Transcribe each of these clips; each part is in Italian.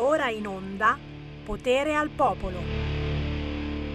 Ora in onda Potere al Popolo.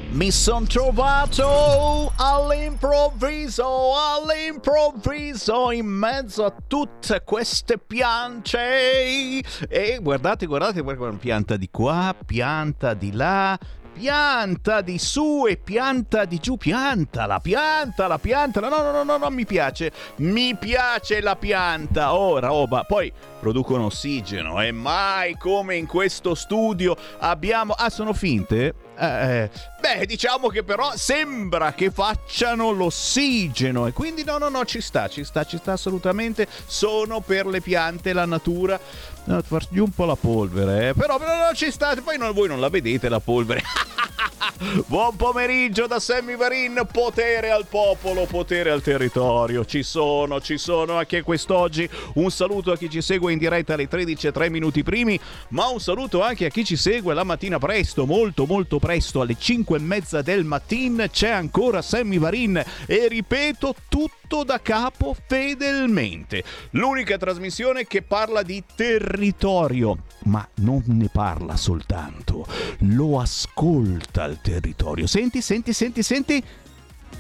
Mi son trovato all'improvviso, all'improvviso, in mezzo a tutte queste piante. E guardate, guardate, guardate, pianta di qua, pianta di là, pianta di su e pianta di giù, piantala, piantala, piantala. No, no, no, no, non mi piace. Mi piace la pianta. Oh, ma poi producono ossigeno e mai come in questo studio abbiamo... Ah, sono finte? Eh, eh, beh, diciamo che però sembra che facciano l'ossigeno e quindi no, no, no, ci sta, ci sta, ci sta assolutamente. Sono per le piante, la natura. No, far giù un po' la polvere, eh. però, però no, ci sta. Poi no, voi non la vedete la polvere. Buon pomeriggio da Sammy Varin, potere al popolo, potere al territorio. Ci sono, ci sono anche quest'oggi. Un saluto a chi ci segue in diretta alle 13 e 3 minuti primi, ma un saluto anche a chi ci segue la mattina presto, molto molto presto, alle 5 e mezza del mattino. C'è ancora Sammy Varin e ripeto tutto da capo fedelmente. L'unica trasmissione che parla di territorio, ma non ne parla soltanto, lo ascolta il territorio. Senti, senti, senti, senti.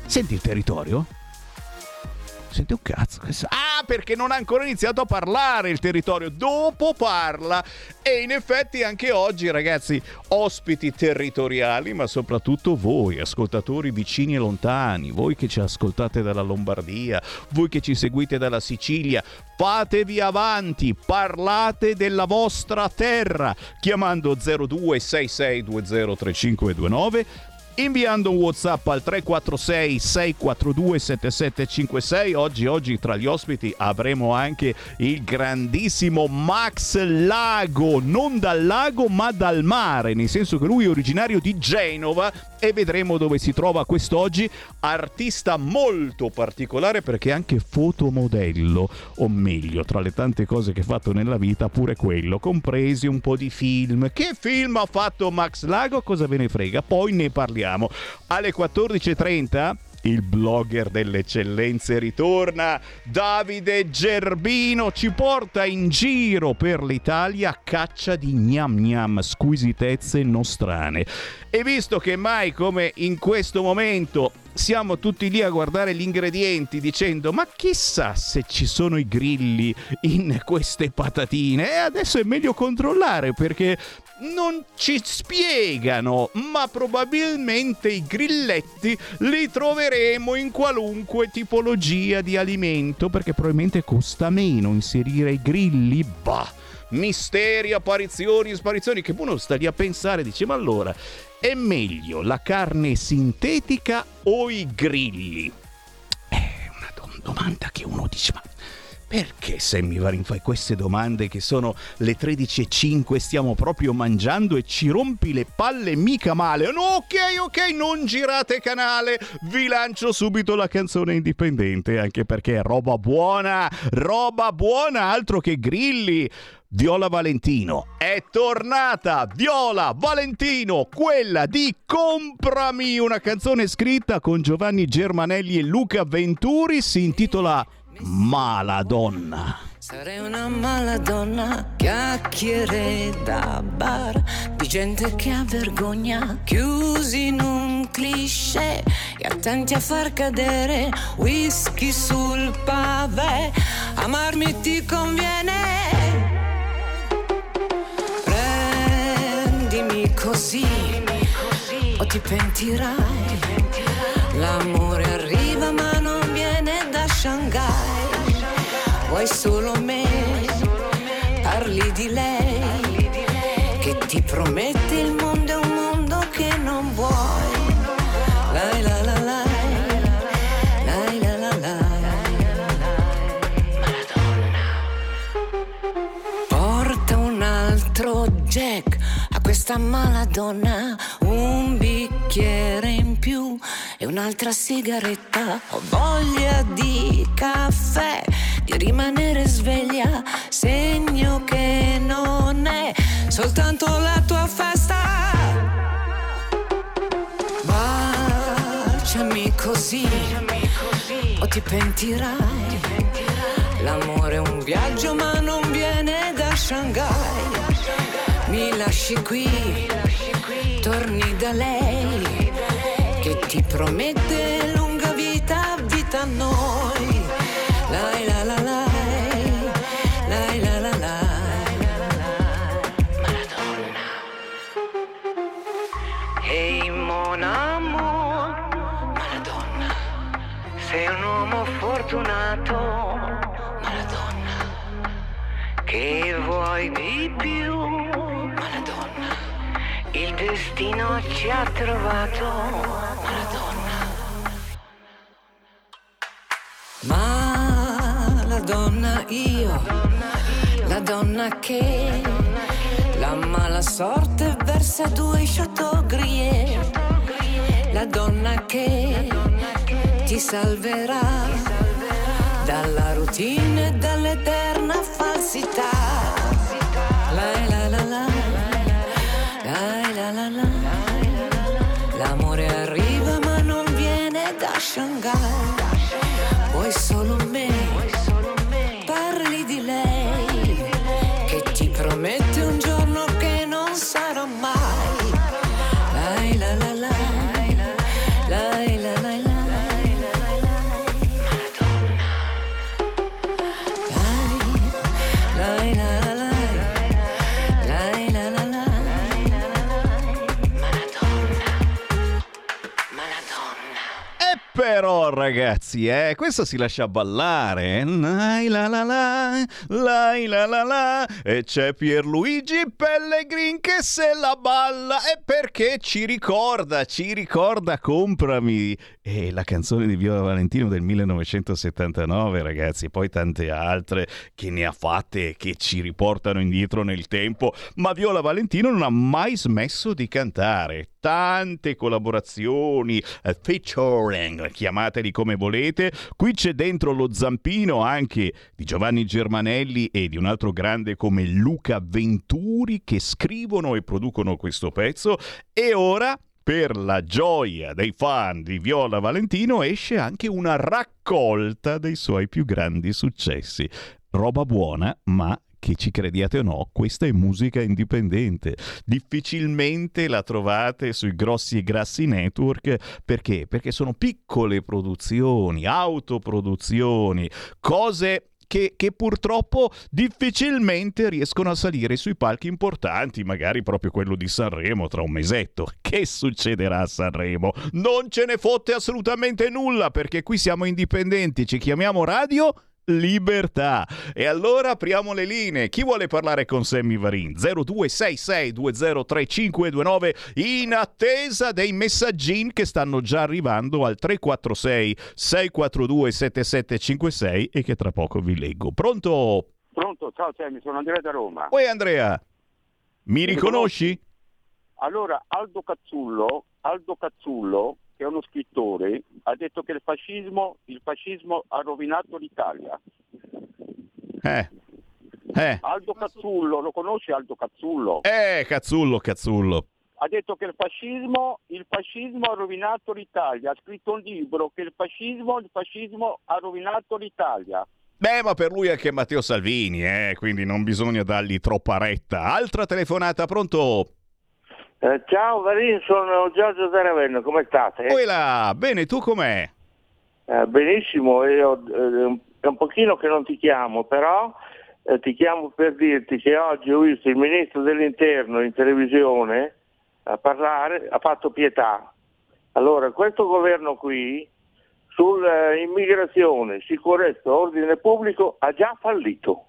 Senti il territorio? Senti un cazzo. Ah, perché non ha ancora iniziato a parlare il territorio. Dopo parla. E in effetti anche oggi, ragazzi, ospiti territoriali, ma soprattutto voi, ascoltatori vicini e lontani, voi che ci ascoltate dalla Lombardia, voi che ci seguite dalla Sicilia, fatevi avanti, parlate della vostra terra chiamando 0266203529 inviando un WhatsApp al 346 642 7756. Oggi, oggi tra gli ospiti avremo anche il grandissimo Max Lago, non dal lago ma dal mare, nel senso che lui è originario di Genova e vedremo dove si trova quest'oggi. Artista molto particolare perché è anche fotomodello, o meglio, tra le tante cose che ha fatto nella vita, pure quello, compresi un po' di film. Che film ha fatto Max Lago? Cosa ve ne frega? Poi ne parliamo. Alle 14.30 il blogger delle eccellenze ritorna. Davide Gerbino ci porta in giro per l'Italia a caccia di gnam gnam, squisitezze nostrane. E visto che mai come in questo momento siamo tutti lì a guardare gli ingredienti dicendo ma chissà se ci sono i grilli in queste patatine e adesso è meglio controllare perché non ci spiegano, ma probabilmente i grilletti li troveremo in qualunque tipologia di alimento perché probabilmente costa meno inserire i grilli. Bah, misteri, apparizioni, sparizioni che uno sta lì a pensare, dice ma allora è meglio la carne sintetica o i grilli? È una domanda che uno dice ma perché Sammy Varin fai queste domande che sono le 13.05 stiamo proprio mangiando e ci rompi le palle mica male? No, ok, ok, non girate canale, vi lancio subito la canzone indipendente, anche perché è roba buona, roba buona, altro che grilli. Viola Valentino. È tornata Viola Valentino, quella di Comprami, una canzone scritta con Giovanni Germanelli e Luca Venturi, si intitola Maladonna. Sarei una maladonna, chiacchiere da bar di gente che ha vergogna, chiusi in un cliché e attenti a far cadere whisky sul pave. Amarmi ti conviene. Prendimi così o ti pentirai. L'amore arriva ma non viene da Shanghai. Vuoi solo me, parli di lei, che ti promette il mondo è un mondo che non vuoi. Lai la la la. lai la la la. Porta un altro Jack a questa maladonna, un bicchiere in più e un'altra sigaretta. Ho voglia di caffè, di rimanere sveglia, segno che non è soltanto la tua festa. Baciami così, o ti pentirai. L'amore è un viaggio ma non viene da Shanghai. Mi lasci qui, torni da lei, che ti promette fortunato, Madonna, che vuoi di più, Madonna, il destino ci ha trovato, Madonna. Ma io, la donna che la mala sorte versa due chateau grillé, la donna che ti salverà dalla routine e dall'eterna falsità. Però ragazzi, eh, questo si lascia ballare. Lai la la la, lai la la la. E c'è Pierluigi Pellegrin che se la balla. E perché ci ricorda, ci ricorda Comprami. E la canzone di Viola Valentino del 1979 ragazzi. E poi tante altre che ne ha fatte e che ci riportano indietro nel tempo. Ma Viola Valentino non ha mai smesso di cantare. Tante collaborazioni, eh, featuring, chiamateli come volete. Qui c'è dentro lo zampino anche di Giovanni Germanelli e di un altro grande come Luca Venturi che scrivono e producono questo pezzo. E ora per la gioia dei fan di Viola Valentino esce anche una raccolta dei suoi più grandi successi. Roba buona, ma che ci crediate o no, questa è musica indipendente. Difficilmente la trovate sui grossi e grassi network perché? Perché sono piccole produzioni, autoproduzioni, cose che, che, purtroppo difficilmente riescono a salire sui palchi importanti, magari proprio quello di Sanremo tra un mesetto. Che succederà a Sanremo? Non ce ne fotte assolutamente nulla perché qui siamo indipendenti, ci chiamiamo radio libertà. E allora apriamo le linee. Chi vuole parlare con Sammy Varin? 0266203529 in attesa dei messaggini che stanno già arrivando al 346 642 7756 e che tra poco vi leggo. Pronto? Pronto, ciao Sammy, sono Andrea da Roma. Oi Andrea, mi riconosci? Allora, Aldo Cazzullo, Aldo Cazzullo che è uno scrittore, ha detto che il fascismo, il fascismo ha rovinato l'Italia. Eh. Eh. Aldo Cazzullo, lo conosci Aldo Cazzullo? Eh, Cazzullo, Cazzullo. Ha detto che il fascismo, il fascismo ha rovinato l'Italia. Ha scritto un libro che il fascismo, il fascismo ha rovinato l'Italia. Beh, ma per lui è anche Matteo Salvini, eh, quindi non bisogna dargli troppa retta. Altra telefonata, pronto? Eh, ciao Varin, sono Giorgio da Ravenna, come state? Quella, bene, tu com'è? Eh, benissimo, io eh, è un pochino che non ti chiamo, però eh, ti chiamo per dirti che oggi ho visto il ministro dell'interno in televisione a parlare, ha fatto pietà. Allora, questo governo qui sull'immigrazione, sicurezza, ordine pubblico ha già fallito.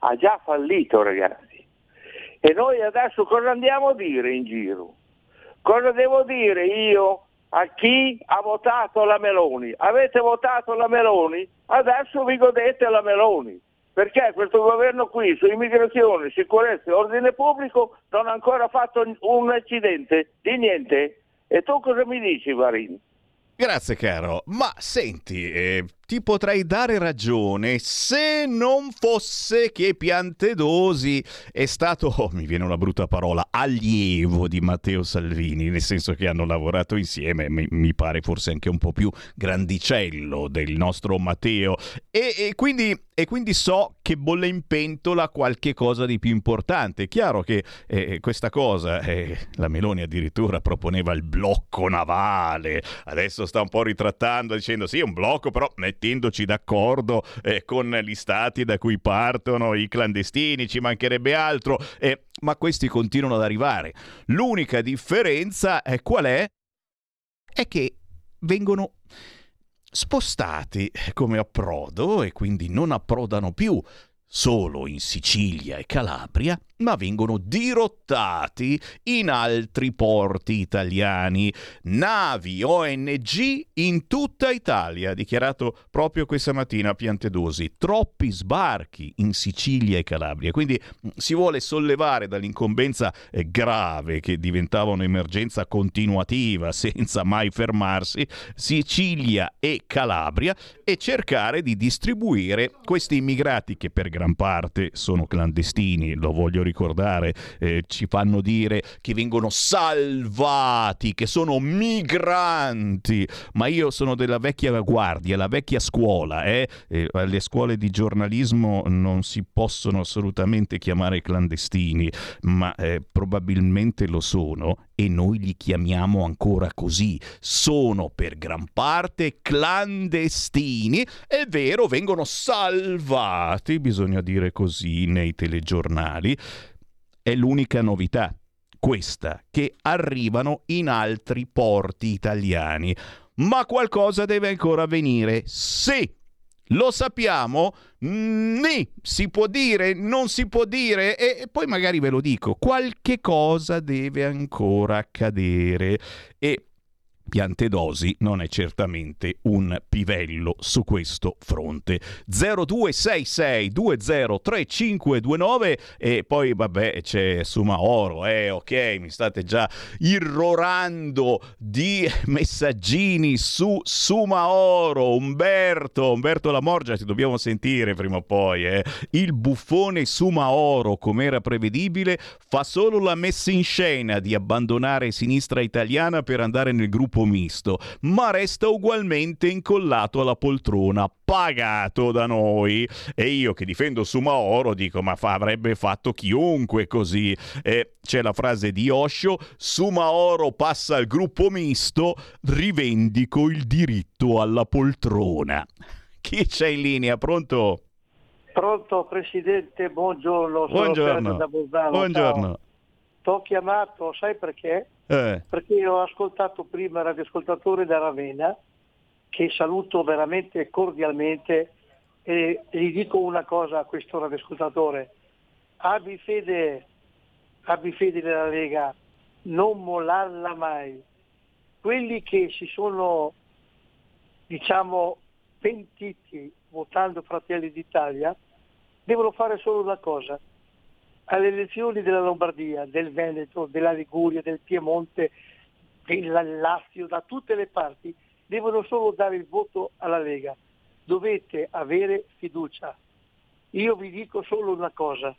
Ha già fallito, ragazzi. E noi adesso cosa andiamo a dire in giro? Cosa devo dire io a chi ha votato la Meloni? Avete votato la Meloni? Adesso vi godete la Meloni. Perché questo governo qui su immigrazione, sicurezza e ordine pubblico non ha ancora fatto un accidente di niente. E tu cosa mi dici, Varin? Grazie caro, ma senti, eh, ti potrei dare ragione se non fosse che Piantedosi è stato, oh, mi viene una brutta parola, allievo di Matteo Salvini, nel senso che hanno lavorato insieme, mi, mi pare forse anche un po' più grandicello del nostro Matteo. E, e, quindi, e, quindi, so che bolle in pentola qualche cosa di più importante. È chiaro che eh, questa cosa, eh, la Meloni addirittura proponeva il blocco navale, adesso sta un po' ritrattando dicendo sì, un blocco, però mettendoci d'accordo eh, con gli stati da cui partono i clandestini, ci mancherebbe altro, eh, ma questi continuano ad arrivare. L'unica differenza è qual è? È che vengono spostati come approdo e quindi non approdano più solo in Sicilia e Calabria, ma vengono dirottati in altri porti italiani. Navi ONG in tutta Italia, ha dichiarato proprio questa mattina Piantedosi. Troppi sbarchi in Sicilia e Calabria. Quindi mm, si vuole sollevare dall'incombenza eh, grave che diventava un'emergenza continuativa senza mai fermarsi, Sicilia e Calabria, e cercare di distribuire questi immigrati che per gran parte sono clandestini, lo voglio ricordare ricordare, eh, ci fanno dire che vengono salvati, che sono migranti, ma io sono della vecchia guardia, la vecchia scuola, eh? Eh, le scuole di giornalismo non si possono assolutamente chiamare clandestini, ma eh, probabilmente lo sono e noi li chiamiamo ancora così. Sono per gran parte clandestini, è vero, vengono salvati, bisogna dire così nei telegiornali, è l'unica novità, questa, che arrivano in altri porti italiani. Ma qualcosa deve ancora avvenire. Sì, lo sappiamo? Ni, si può dire, non si può dire e poi magari ve lo dico, qualche cosa deve ancora accadere e Piantedosi non è certamente un pivello su questo fronte. 0266203529 e poi vabbè c'è Sumaoro, eh ok, mi state già irrorando di messaggini su Sumaoro, Umberto, Umberto Lamorgia, ci dobbiamo sentire prima o poi, eh. Il buffone Sumaoro, come era prevedibile, fa solo la messa in scena di abbandonare sinistra italiana per andare nel gruppo gruppo misto, ma resta ugualmente incollato alla poltrona, pagato da noi. E io che difendo Sumaoro dico, ma fa, avrebbe fatto chiunque così. E c'è la frase di Osho, Sumaoro passa al gruppo misto, rivendico il diritto alla poltrona. Chi c'è in linea? Pronto? Pronto Presidente, buongiorno. Buongiorno. Buongiorno. Ti ho chiamato, sai perché? Eh. Perché ho ascoltato prima il radioascoltatore da Ravenna, che saluto veramente cordialmente e gli dico una cosa a questo radioascoltatore. Abbi fede, abbi fede nella Lega, non mollarla mai. Quelli che si sono, diciamo, pentiti votando Fratelli d'Italia devono fare solo una cosa, alle elezioni della Lombardia, del Veneto, della Liguria, del Piemonte, del Lazio, da tutte le parti, devono solo dare il voto alla Lega. Dovete avere fiducia. Io vi dico solo una cosa,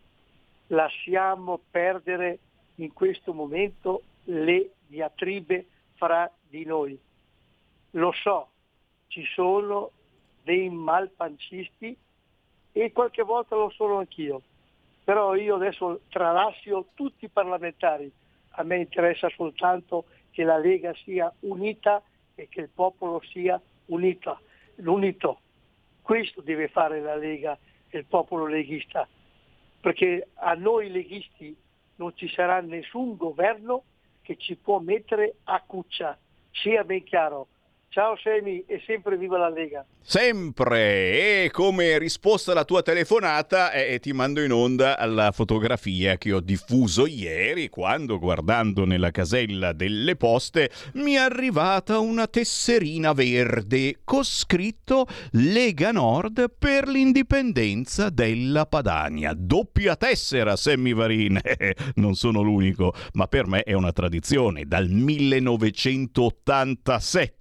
lasciamo perdere in questo momento le diatribe fra di noi. Lo so, ci sono dei malpancisti e qualche volta lo sono anch'io però io adesso tralassio tutti i parlamentari, a me interessa soltanto che la Lega sia unita e che il popolo sia unita, unito. Questo deve fare la Lega e il popolo leghista, perché a noi leghisti non ci sarà nessun governo che ci può mettere a cuccia, sia ben chiaro. Ciao Semi e sempre viva la Lega. Sempre! E come risposta alla tua telefonata eh, ti mando in onda la fotografia che ho diffuso ieri quando guardando nella casella delle poste mi è arrivata una tesserina verde con scritto Lega Nord per l'indipendenza della Padania. Doppia tessera, Sammy Varin. non sono l'unico, ma per me è una tradizione dal 1987 notte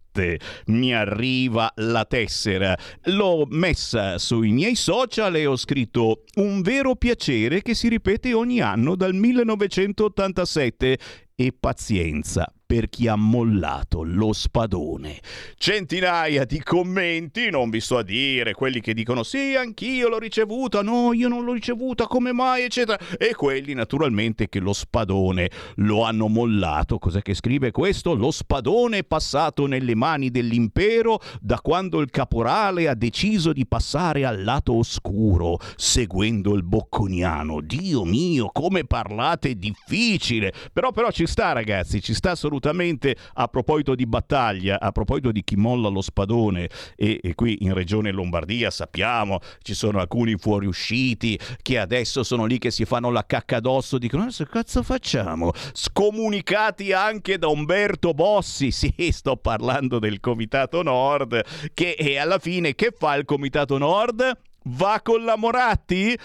mi arriva la tessera. L'ho messa sui miei social e ho scritto un vero piacere che si ripete ogni anno dal 1987 e pazienza per chi ha mollato lo spadone. Centinaia di commenti, non vi sto a dire, quelli che dicono sì, anch'io l'ho ricevuta, no, io non l'ho ricevuta, come mai, eccetera, e quelli naturalmente che lo spadone lo hanno mollato. Cos'è che scrive questo? Lo spadone è passato nelle mani dell'impero da quando il caporale ha deciso di passare al lato oscuro, seguendo il bocconiano. Dio mio, come parlate difficile! Però però ci sta ragazzi, ci sta assolutamente assolutamente a proposito di battaglia, a proposito di chi molla lo spadone e, e qui in regione Lombardia sappiamo ci sono alcuni fuoriusciti che adesso sono lì che si fanno la cacca addosso, dicono adesso cazzo facciamo? Scomunicati anche da Umberto Bossi, sì sto parlando del Comitato Nord che alla fine che fa il Comitato Nord? Va con la Moratti?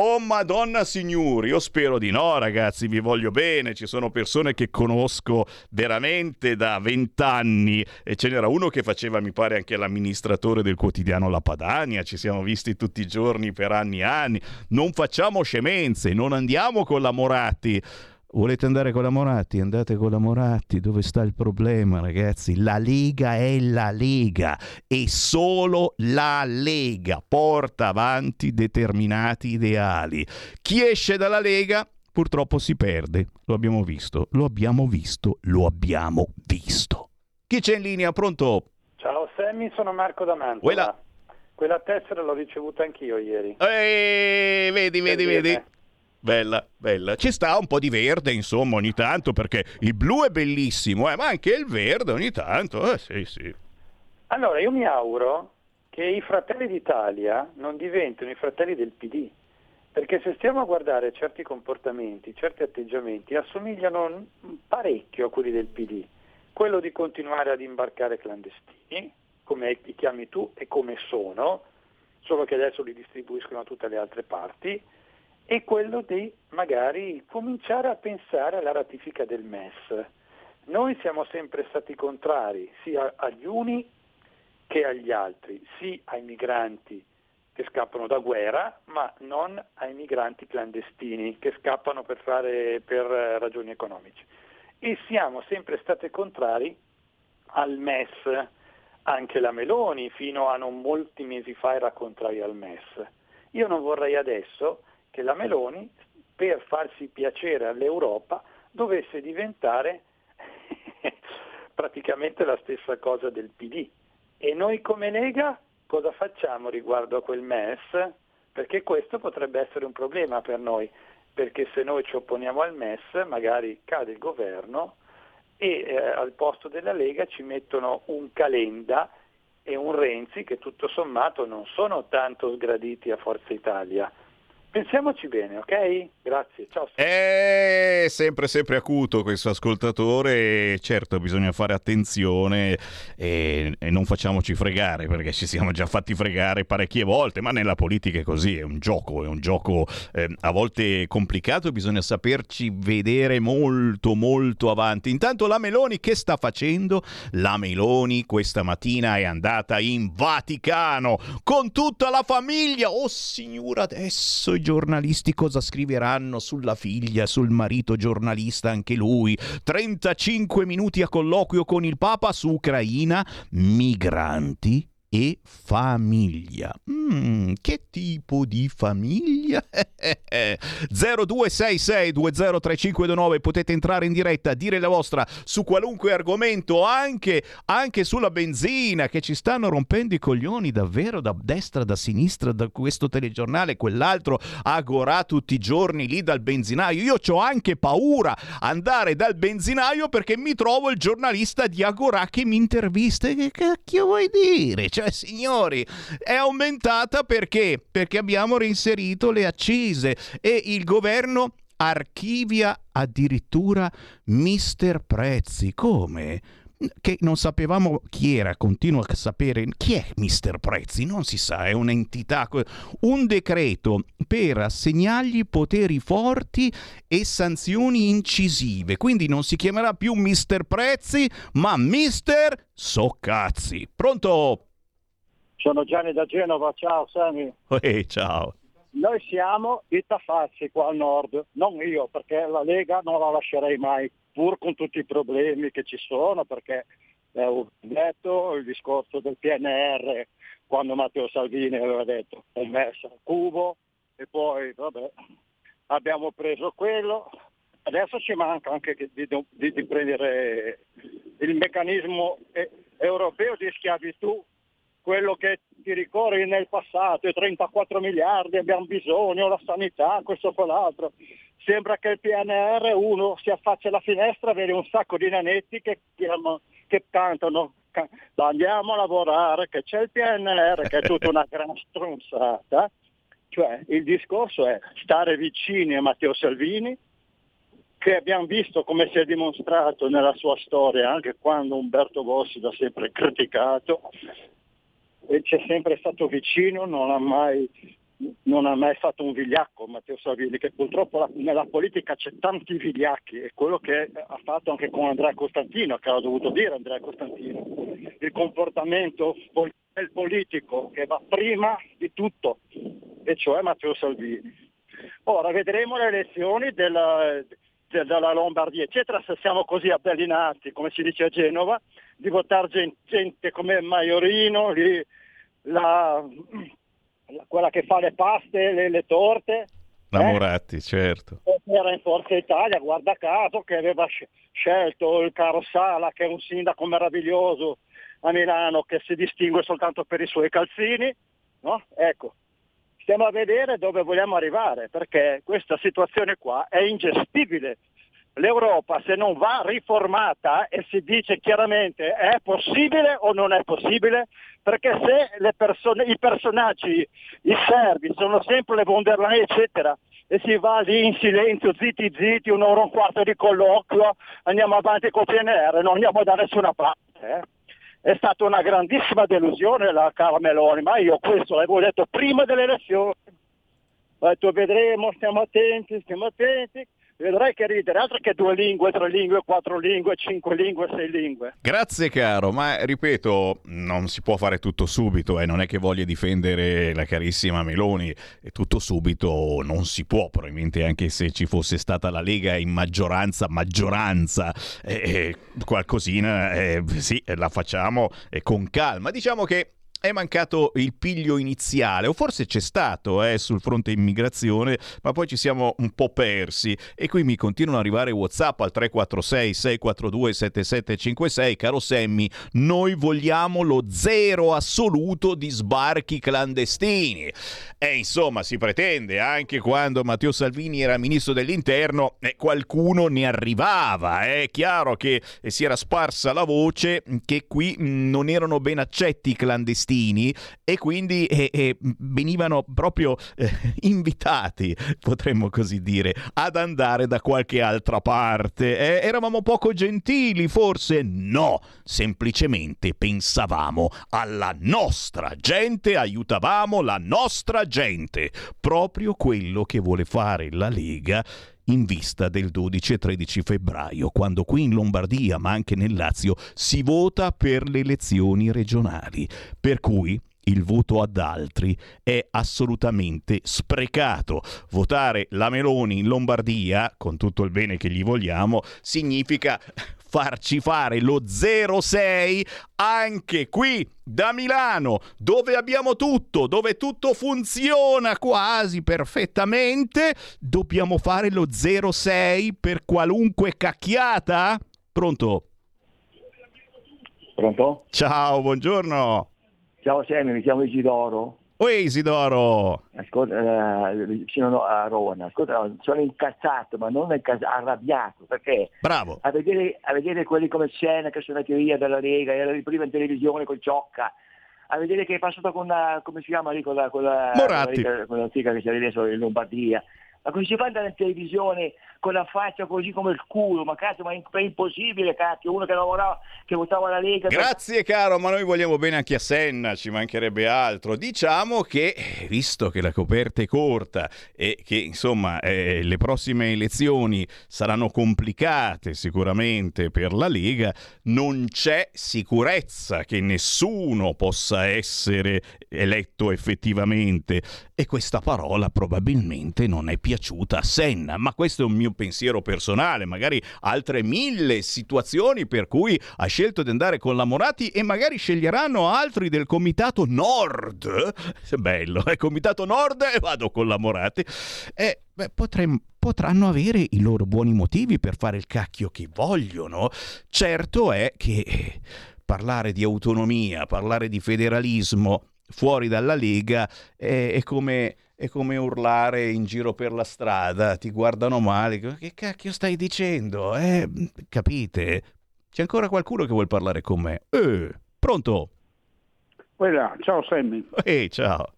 Oh madonna signori, io spero di no ragazzi, vi voglio bene, ci sono persone che conosco veramente da vent'anni e ce n'era uno che faceva mi pare anche l'amministratore del quotidiano La Padania, ci siamo visti tutti i giorni per anni e anni, non facciamo scemenze, non andiamo con la Moratti. Volete andare con la Moratti? Andate con la Moratti. Dove sta il problema, ragazzi? La Lega è la Lega e solo la Lega porta avanti determinati ideali. Chi esce dalla Lega purtroppo si perde. Lo abbiamo visto, lo abbiamo visto, lo abbiamo visto. Chi c'è in linea? Pronto? Ciao Sammy, sono Marco da Mantova. Quella... Quella tessera l'ho ricevuta anch'io ieri. Eeeh, vedi, vedi, vedi. Bella, bella. Ci sta un po' di verde, insomma, ogni tanto, perché il blu è bellissimo, eh, ma anche il verde ogni tanto, eh, sì, sì. Allora, io mi auguro che i fratelli d'Italia non diventino i fratelli del PD, perché se stiamo a guardare certi comportamenti, certi atteggiamenti, assomigliano parecchio a quelli del PD. Quello di continuare ad imbarcare clandestini, come li chiami tu e come sono, solo che adesso li distribuiscono a tutte le altre parti, è quello di magari cominciare a pensare alla ratifica del MES. Noi siamo sempre stati contrari sia agli uni che agli altri, sì ai migranti che scappano da guerra, ma non ai migranti clandestini che scappano per, fare, per ragioni economiche. E siamo sempre stati contrari al MES, anche la Meloni fino a non molti mesi fa era contraria al MES. Io non vorrei adesso che la Meloni, per farsi piacere all'Europa, dovesse diventare praticamente la stessa cosa del PD. E noi come Lega cosa facciamo riguardo a quel MES? Perché questo potrebbe essere un problema per noi, perché se noi ci opponiamo al MES magari cade il governo e eh, al posto della Lega ci mettono un Calenda e un Renzi che tutto sommato non sono tanto sgraditi a Forza Italia Pensiamoci bene, ok? Grazie, ciao. È sempre, sempre acuto questo ascoltatore. Certo, bisogna fare attenzione e, e, non facciamoci fregare perché ci siamo già fatti fregare parecchie volte. Ma nella politica è così: è un gioco, è un gioco eh, a volte complicato. Bisogna saperci vedere molto, molto avanti. Intanto, la Meloni che sta facendo? La Meloni questa mattina è andata in Vaticano con tutta la famiglia. Oh, signora, adesso i giornalisti cosa scriveranno sulla figlia, sul marito giornalista anche lui. 35 minuti a colloquio con il Papa su Ucraina, migranti e famiglia. Mm, che tipo di famiglia? 0266203529 potete entrare in diretta, dire la vostra su qualunque argomento, anche, anche sulla benzina che ci stanno rompendo i coglioni davvero da destra, da sinistra, da questo telegiornale, quell'altro, agorà tutti i giorni lì dal benzinaio. Io ho anche paura andare dal benzinaio perché mi trovo il giornalista di Agorà che mi intervista. Che cacchio vuoi dire? Cioè, signori, è aumentata perché? Perché abbiamo reinserito le accise e il governo archivia addirittura Mister Prezzi. Come? che non sapevamo chi era, continuo a sapere chi è Mister Prezzi, non si sa, è un'entità, un decreto per assegnargli poteri forti e sanzioni incisive, quindi non si chiamerà più Mister Prezzi, ma Mister Soccazzi. Pronto? Sono Gianni da Genova, ciao Sami. Ehi, ciao. Noi siamo i tafazzi qua al nord, non io, perché la Lega non la lascerei mai, pur con tutti i problemi che ci sono, perché eh, ho detto il discorso del PNR quando Matteo Salvini aveva detto ho messo al cubo e poi vabbè, abbiamo preso quello, adesso ci manca anche di, di, di prendere il meccanismo europeo di schiavitù quello che ti ricorri nel passato, i 34 miliardi, abbiamo bisogno, la sanità, questo o quell'altro. Sembra che il PNR uno si affaccia alla finestra, vede un sacco di nanetti che, chiamano, che cantano andiamo a lavorare, che c'è il PNR, che è tutta una gran stronzata. Cioè il discorso è stare vicini a Matteo Salvini, che abbiamo visto come si è dimostrato nella sua storia, anche quando Umberto Bossi l'ha sempre criticato, e ci è sempre stato vicino, non ha mai, non ha mai fatto un vigliacco Matteo Salvini, che purtroppo la, nella politica c'è tanti vigliacchi, è quello che ha fatto anche con Andrea Costantino, che ha dovuto dire Andrea Costantino, il comportamento del politico che va prima di tutto, e cioè Matteo Salvini. Ora vedremo le elezioni della, della Lombardia, eccetera, se siamo così abbellinati, come si dice a Genova, di votare gente, come Maiorino, lì, la, la, quella che fa le paste, le, le torte. La eh? Moratti, certo. Era in Forza Italia, guarda caso, che aveva scelto il caro Sala, che è un sindaco meraviglioso a Milano, che si distingue soltanto per i suoi calzini. No? Ecco, stiamo a vedere dove vogliamo arrivare, perché questa situazione qua è ingestibile l'Europa se non va riformata e si dice chiaramente è possibile o non è possibile, perché se persone, i personaggi, i servi sono sempre le von der Leyen eccetera, e si va lì in silenzio, zitti zitti, un'ora e un quarto di colloquio, andiamo avanti con PNR, non andiamo da nessuna parte. Eh. È stata una grandissima delusione la cara Meloni, ma io questo l'avevo detto prima delle elezioni. Ho detto vedremo, stiamo attenti, stiamo attenti vedrai che ridere, altro che due lingue, tre lingue, quattro lingue, cinque lingue, sei lingue. Grazie caro, ma ripeto, non si può fare tutto subito, eh. non è che voglia difendere la carissima Meloni, e tutto subito non si può, probabilmente anche se ci fosse stata la Lega in maggioranza, maggioranza, eh, eh qualcosina, eh, sì, la facciamo eh, con calma. Diciamo che è mancato il piglio iniziale, o forse c'è stato eh, sul fronte immigrazione, ma poi ci siamo un po' persi. E qui mi continuano ad arrivare WhatsApp al 346 642 7756. Caro Semmi, noi vogliamo lo zero assoluto di sbarchi clandestini. E insomma, si pretende anche quando Matteo Salvini era ministro dell'interno, eh, qualcuno ne arrivava. È chiaro che si era sparsa la voce che qui non erano ben accetti i clandestini clandestini e quindi eh, eh, venivano proprio eh, invitati, potremmo così dire, ad andare da qualche altra parte. Eh, eravamo poco gentili, forse? No, semplicemente pensavamo alla nostra gente, aiutavamo la nostra gente, proprio quello che vuole fare la Lega in vista del 12 e 13 febbraio, quando qui in Lombardia, ma anche nel Lazio, si vota per le elezioni regionali. Per cui il voto ad altri è assolutamente sprecato. Votare la Meloni in Lombardia, con tutto il bene che gli vogliamo, significa farci fare lo 06 anche qui da Milano, dove abbiamo tutto, dove tutto funziona quasi perfettamente, dobbiamo fare lo 06 per qualunque cacchiata? Pronto? Pronto? Ciao, buongiorno. Ciao Sammy, mi chiamo Isidoro. Oi Isidoro! Ascolta, eh, vicino a Roma, ascolta, sono incazzato, ma non incazzato, arrabbiato, perché Bravo. A, vedere, a vedere quelli come Scena che sono andati via dalla Lega, era prima in televisione con Ciocca, a vedere che è passato con la, come si chiama lì, con la, con la, Moratti. con la, con la figa che c'era adesso in Lombardia, Ma come si fa andare in televisione con la faccia così come il culo? Ma cazzo, ma è impossibile, cazzo, uno che lavorava, che votava la Lega. Grazie caro, ma noi vogliamo bene anche a Senna, ci mancherebbe altro. Diciamo che, visto che la coperta è corta e che insomma eh, le prossime elezioni saranno complicate sicuramente per la Lega, non c'è sicurezza che nessuno possa essere eletto effettivamente. E questa parola probabilmente non è piaciuta a Senna, ma questo è un mio pensiero personale, magari altre mille situazioni per cui ha scelto di andare con la Moratti e magari sceglieranno altri del Comitato Nord. Bello, è Comitato Nord e vado con la Moratti. E beh, potremmo potranno avere i loro buoni motivi per fare il cacchio che vogliono. Certo è che parlare di autonomia, parlare di federalismo fuori dalla Lega è, come, è, come, urlare in giro per la strada, ti guardano male, che cacchio stai dicendo? Eh, capite? C'è ancora qualcuno che vuole parlare con me? Eh, pronto? Quella, ciao Sammy. Ehi, ciao.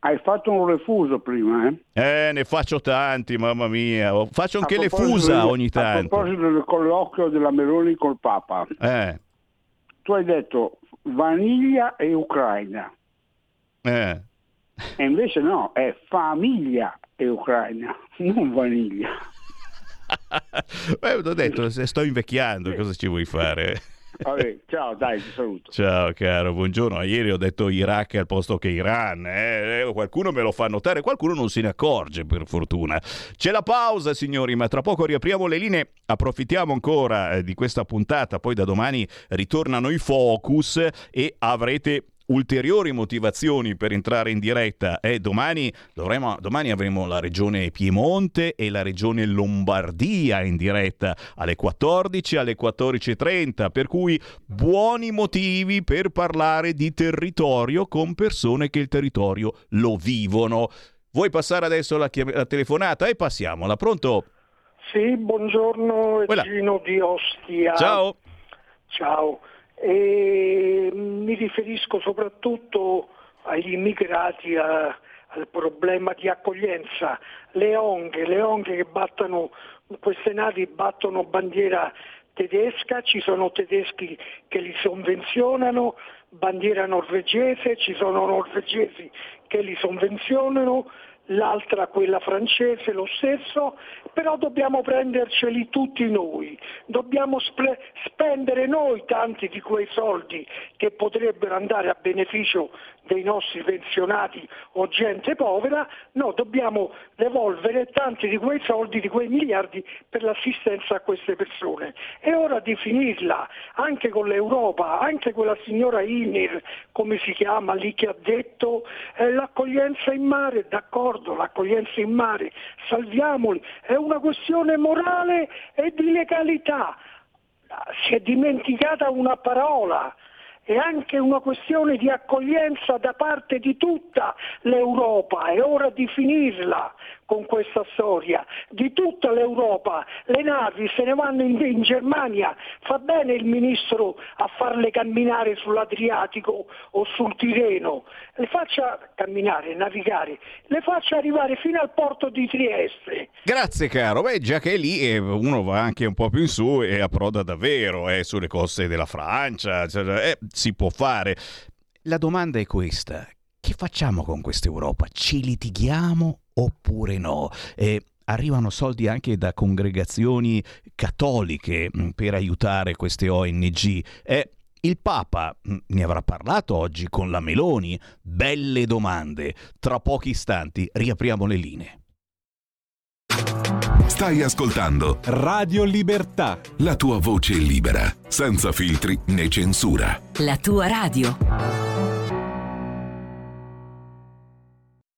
Hai fatto un refuso prima, eh? Eh, ne faccio tanti, mamma mia. Faccio anche le fusa ogni tanto. A proposito del colloquio della Meloni col Papa. Eh. Tu hai detto vaniglia e Ucraina. Eh. E invece no, è famiglia e Ucraina, non vaniglia. Beh, ho detto, se sto invecchiando, cosa ci vuoi fare? Vabbè, ciao, dai, ti saluto. Ciao caro, buongiorno. Ieri ho detto Iraq al posto che Iran. Eh? eh? Qualcuno me lo fa notare, qualcuno non se ne accorge, per fortuna. C'è la pausa, signori, ma tra poco riapriamo le linee. Approfittiamo ancora eh, di questa puntata, poi da domani ritornano i focus e avrete ulteriori motivazioni per entrare in diretta e domani, dovremo, domani avremo la regione Piemonte e la regione Lombardia in diretta alle 14 alle 14.30 per cui buoni motivi per parlare di territorio con persone che il territorio lo vivono vuoi passare adesso la, la telefonata? e passiamola, pronto? Sì, buongiorno. Gino di Ostia ciao ciao e mi riferisco soprattutto agli immigrati, a, al problema di accoglienza, le onghe, le onghe che battono, queste navi battono bandiera tedesca, ci sono tedeschi che li sovvenzionano, bandiera norvegese, ci sono norvegesi che li sovvenzionano, l'altra quella francese lo stesso, però dobbiamo prenderceli tutti noi, dobbiamo sp- spendere noi tanti di quei soldi che potrebbero andare a beneficio dei nostri pensionati o gente povera, no, dobbiamo devolvere tanti di quei soldi, di quei miliardi per l'assistenza a queste persone. È ora di finirla, anche con l'Europa, anche quella signora Inir, come si chiama lì, che ha detto eh, l'accoglienza in mare, d'accordo, l'accoglienza in mare, salviamoli, è una questione morale e di legalità. Si è dimenticata una parola, è anche una questione di accoglienza da parte di tutta l'Europa, è ora di finirla con questa storia, di tutta l'Europa, le navi se ne vanno in, in Germania, fa bene il ministro a farle camminare sull'Adriatico o sul Tireno, le faccia camminare, navigare, le faccia arrivare fino al porto di Trieste. Grazie caro, beh già che è lì eh, uno va anche un po' più in su e approda davvero eh, sulle coste della Francia, cioè, eh, si può fare. La domanda è questa, che facciamo con questa Europa? Ci litighiamo oppure no? E arrivano soldi anche da congregazioni cattoliche mh, per aiutare queste ONG. E il Papa mh, ne avrà parlato oggi con la Meloni? Belle domande. Tra pochi istanti riapriamo le linee. Stai ascoltando Radio Libertà. la tua voce libera, senza filtri né censura. La tua radio.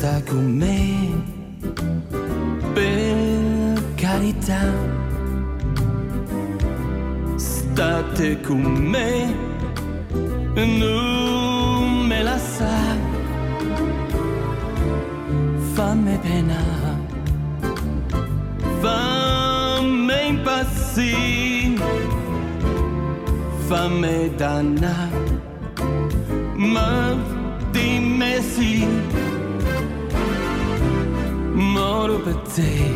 Resta con me, per carità. State con me, non me la sa. Fammi pena, fammi impazzire, fammi danna, say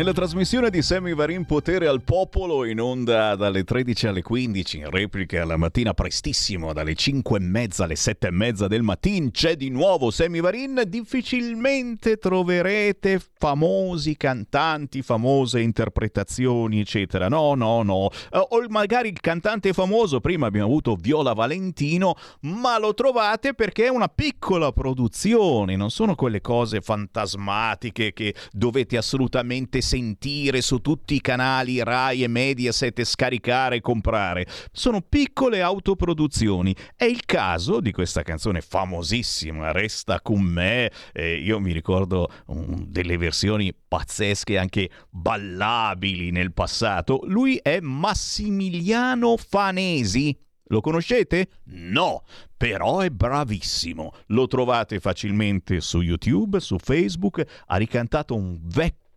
Nella trasmissione di Sammy Varin Potere al Popolo in onda dalle 13 alle 15, in replica la mattina prestissimo dalle 5 e mezza alle 7 e mezza del mattino c'è di nuovo Sammy Varin. Difficilmente troverete famosi cantanti, famose interpretazioni, eccetera. No, no, no. Eh, o magari il cantante famoso, prima abbiamo avuto Viola Valentino, ma lo trovate perché è una piccola produzione, non sono quelle cose fantasmatiche che dovete assolutamente sentire su tutti i canali Rai e Mediaset scaricare e comprare. Sono piccole autoproduzioni. È il caso di questa canzone famosissima, Resta con me. Eh, io mi ricordo um, delle versioni pazzesche, anche ballabili nel passato. Lui è Massimiliano Fanesi. Lo conoscete? No, però è bravissimo. Lo trovate facilmente su YouTube, su Facebook. Ha ricantato un vecchio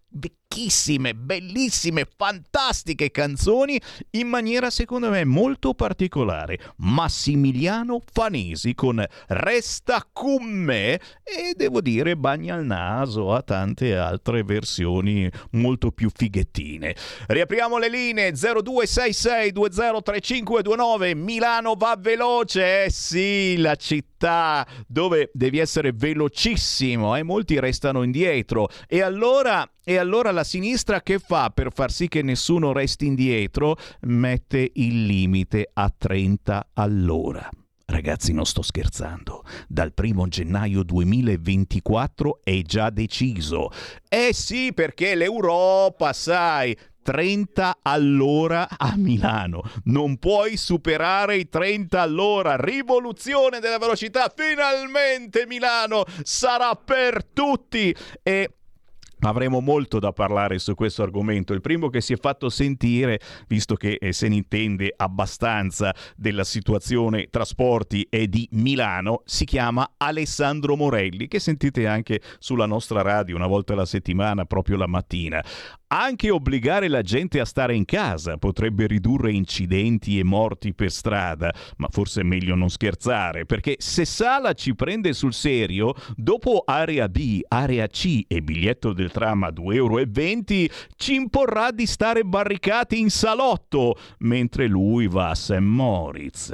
ricchissime, bellissime, fantastiche canzoni in maniera secondo me molto particolare. Massimiliano Fanesi con Resta con me e devo dire bagna il naso a tante altre versioni molto più fighettine. Riapriamo le linee 0266 203529 Milano va veloce, eh sì, la città dove devi essere velocissimo e molti restano indietro e allora e allora la sinistra che fa per far sì che nessuno resti indietro? Mette il limite a 30 all'ora. Ragazzi, non sto scherzando. Dal primo gennaio 2024 è già deciso. Eh sì, perché l'Europa, sai, 30 all'ora a Milano. Non puoi superare i 30 all'ora. Rivoluzione della velocità. Finalmente Milano sarà per tutti. E Avremo molto da parlare su questo argomento. Il primo che si è fatto sentire, visto che eh, se ne intende abbastanza della situazione trasporti e di Milano, si chiama Alessandro Morelli, che sentite anche sulla nostra radio una volta alla settimana, proprio la mattina. Anche obbligare la gente a stare in casa potrebbe ridurre incidenti e morti per strada, ma forse è meglio non scherzare, perché se Sala ci prende sul serio, dopo area B, area C e biglietto del tram a 2,20 euro, ci imporrà di stare barricati in salotto, mentre lui va a St. Moritz.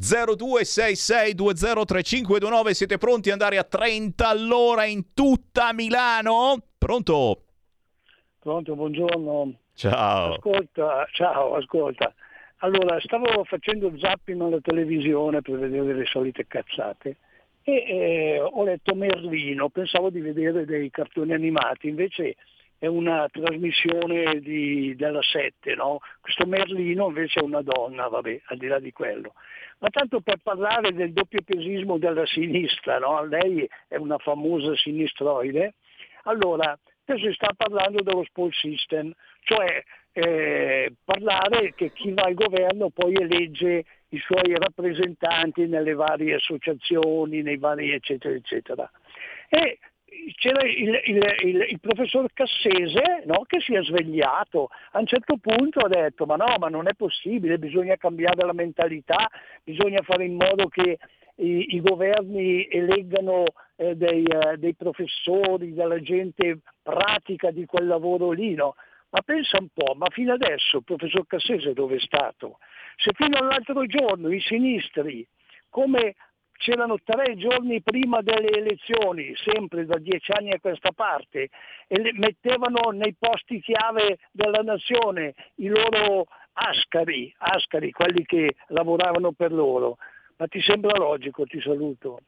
0266203529, siete pronti ad andare a 30 all'ora in tutta Milano? Pronto? Pronto, buongiorno. Ciao. Ascolta, ciao, ascolta. Allora, stavo facendo zapping alla televisione per vedere le solite cazzate e eh, ho letto Merlino, pensavo di vedere dei cartoni animati, invece è una trasmissione di, della 7, no? Questo Merlino invece è una donna, vabbè, al di là di quello. Ma tanto per parlare del doppio pesismo della sinistra, no? Lei è una famosa sinistroide. Allora, Adesso si sta parlando dello spoil system, cioè eh, parlare che chi va al governo poi elegge i suoi rappresentanti nelle varie associazioni, nei vari eccetera eccetera. E c'era il, il, il, il professor Cassese no, che si è svegliato, a un certo punto ha detto ma no, ma non è possibile, bisogna cambiare la mentalità, bisogna fare in modo che i, i governi eleggano eh, dei, eh, dei, professori, della gente pratica di quel lavoro lì, no? Ma pensa un po', ma fino adesso il professor Cassese dove è stato? Se fino all'altro giorno i sinistri, come c'erano tre giorni prima delle elezioni, sempre da dieci anni a questa parte, e mettevano nei posti chiave della nazione i loro ascari, ascari, quelli che lavoravano per loro. Ma ti sembra logico? Ti saluto.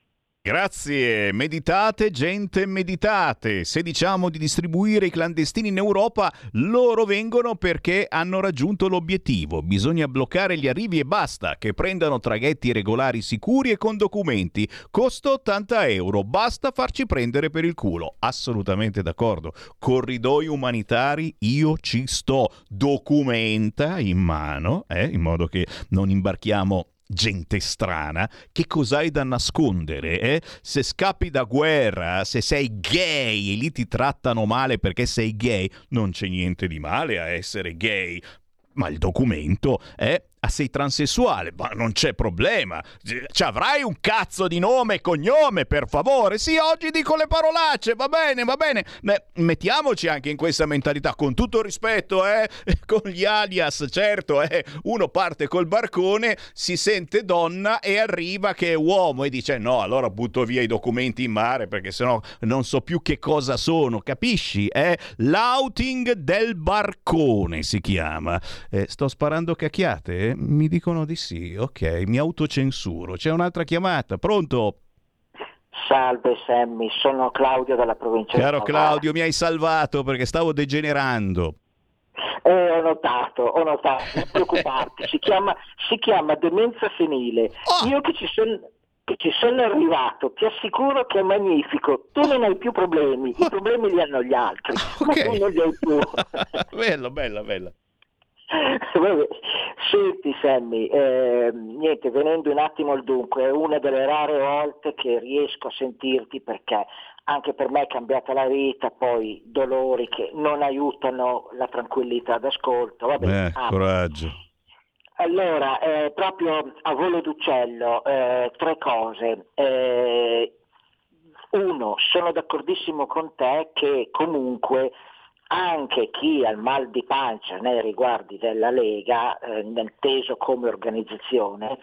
Grazie, meditate gente, meditate. Se diciamo di distribuire i clandestini in Europa, loro vengono perché hanno raggiunto l'obiettivo. Bisogna bloccare gli arrivi e basta, che prendano traghetti regolari sicuri e con documenti. Costo 80 euro, basta farci prendere per il culo. Assolutamente d'accordo. Corridoi umanitari, io ci sto. Documenta in mano, eh, in modo che non imbarchiamo gente strana, che cos'hai da nascondere? Eh? Se scappi da guerra, se sei gay e lì ti trattano male perché sei gay, non c'è niente di male a essere gay. Ma il documento è Ah, sei transessuale, ma non c'è problema. Ci avrai un cazzo di nome e cognome, per favore. Sì, oggi dico le parolacce, va bene, va bene. Beh, mettiamoci anche in questa mentalità, con tutto il rispetto, eh, con gli alias, certo, eh. Uno parte col barcone, si sente donna e arriva che è uomo e dice no, allora butto via i documenti in mare perché sennò non so più che cosa sono, capisci? Eh? L'outing del barcone si chiama. Eh, sto sparando cacchiate, eh? Mi dicono di sì, ok, mi autocensuro. C'è un'altra chiamata, pronto? Salve Sammy, sono Claudio dalla provincia Caro di Claudio, mi hai salvato perché stavo degenerando. Eh, ho notato, ho notato, non preoccuparti, si chiama, si chiama demenza senile. Oh! Io che ci sono che ci sono arrivato, ti assicuro che è magnifico. Tu non hai più problemi, i problemi li hanno gli altri, ma tu non li hai più. bello, bella, bella. Senti Sammy, eh, niente, venendo un attimo al dunque, è una delle rare volte che riesco a sentirti perché anche per me è cambiata la vita, poi dolori che non aiutano la tranquillità d'ascolto. Vabbè, Eh, ah, coraggio. allora, eh, proprio a volo d'uccello, eh, tre cose. Eh, uno, sono d'accordissimo con te che comunque anche chi ha il mal di pancia nei riguardi della Lega, eh, inteso come organizzazione,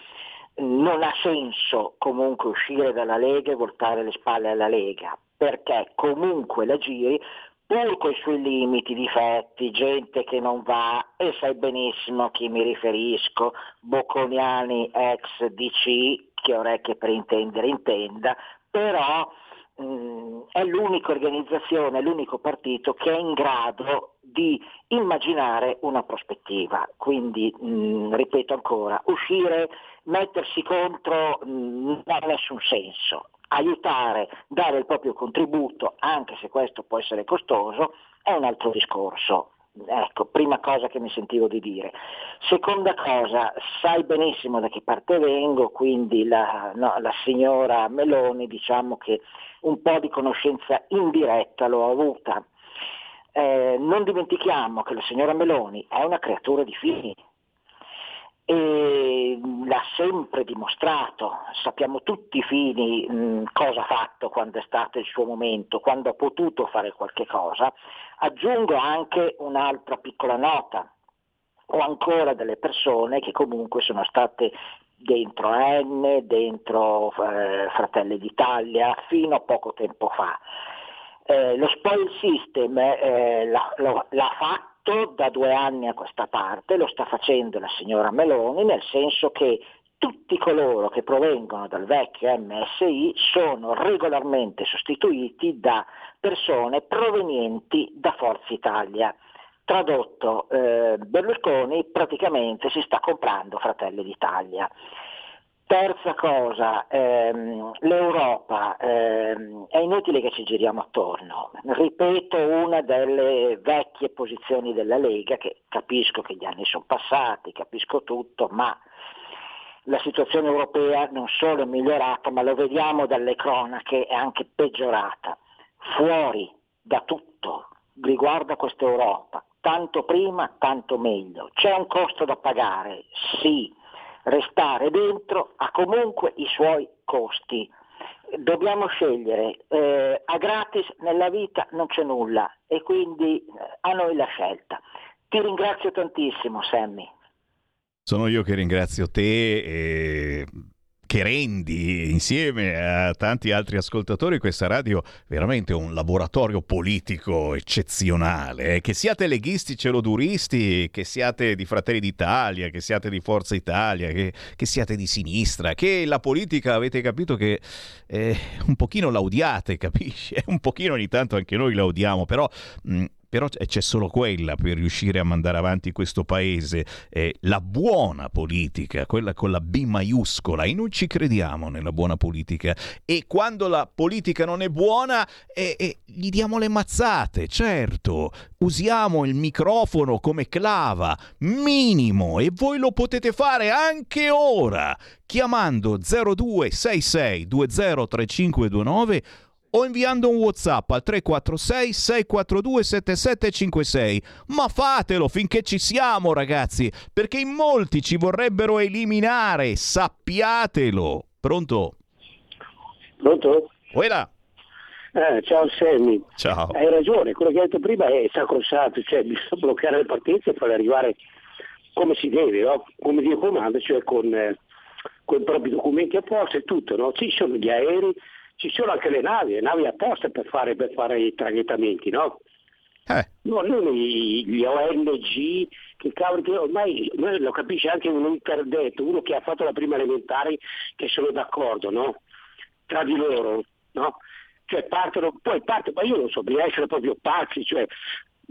non ha senso comunque uscire dalla Lega e voltare le spalle alla Lega, perché comunque la giri pur con i suoi limiti, difetti, gente che non va, e sai benissimo a chi mi riferisco, Bocconiani ex DC, che orecchie per intendere intenda, però mh, è l'unica organizzazione, l'unico partito che è in grado di immaginare una prospettiva. Quindi, mh, ripeto ancora, uscire, mettersi contro mh, non ha nessun senso. Aiutare, dare il proprio contributo, anche se questo può essere costoso, è un altro discorso. Ecco, prima cosa che mi sentivo di dire. Seconda cosa, sai benissimo da che parte vengo, quindi la, no, la signora Meloni diciamo che un po' di conoscenza indiretta l'ho avuta. Eh, non dimentichiamo che la signora Meloni è una creatura di fini e l'ha sempre dimostrato, sappiamo tutti Fini mh, cosa ha fatto quando è stato il suo momento, quando ha potuto fare qualche cosa. Aggiungo anche un'altra piccola nota, o ancora delle persone che comunque sono state dentro N, dentro eh, Fratelli d'Italia, fino a poco tempo fa. Eh, lo spoil system eh, l'ha, lo- l'ha fatto da due anni a questa parte, lo sta facendo la signora Meloni, nel senso che tutti coloro che provengono dal vecchio MSI sono regolarmente sostituiti da persone provenienti da Forza Italia. Tradotto, eh, Berlusconi praticamente si sta comprando Fratelli d'Italia. Terza cosa, ehm, l'Europa, ehm, è inutile che ci giriamo attorno. Ripeto una delle vecchie posizioni della Lega, che capisco che gli anni sono passati, capisco tutto, ma la situazione europea non solo è migliorata, ma lo vediamo dalle cronache, è anche peggiorata. Fuori da tutto riguarda questa Europa, tanto prima, tanto meglio. C'è un costo da pagare, sì, restare dentro ha comunque i suoi costi. Dobbiamo scegliere, eh, a gratis nella vita non c'è nulla e quindi eh, a noi la scelta. Ti ringrazio tantissimo Sammy. Sono io che ringrazio te e che rendi insieme a tanti altri ascoltatori questa radio veramente un laboratorio politico eccezionale. eh. Che siate leghisti, celoduristi, che siate di Fratelli d'Italia, che siate di Forza Italia, che, che siate di sinistra, che la politica avete capito che eh, un pochino la odiate, capisci? Un pochino ogni tanto anche noi la odiamo, però... mh, però c'è solo quella per riuscire a mandare avanti questo paese, eh, la buona politica, quella con la B maiuscola, e noi ci crediamo nella buona politica. E quando la politica non è buona, eh, eh, gli diamo le mazzate, certo, usiamo il microfono come clava, minimo, e voi lo potete fare anche ora, chiamando 0266 203529 o inviando un WhatsApp al 346 642 7756. Ma fatelo finché ci siamo, ragazzi, perché in molti ci vorrebbero eliminare, sappiatelo. Pronto? Pronto? Uela. Eh, ciao Sammy. Ciao. Hai ragione, quello che hai detto prima è sacrosanto, cioè bisogna bloccare le partenze e farle arrivare come si deve, no? come Dio comanda, cioè con, eh, con i propri documenti a posto e tutto. No? Ci sono gli aerei, ci sono anche le navi, le navi apposta per fare, per fare i traghettamenti, no? No, non gli ONG, che cavolo, che ormai lo capisce anche un interdetto, uno che ha fatto la prima elementare, che sono d'accordo, no? Tra di loro, no? Cioè partono, poi partono, ma io non so, bisogna essere proprio pazzi, cioè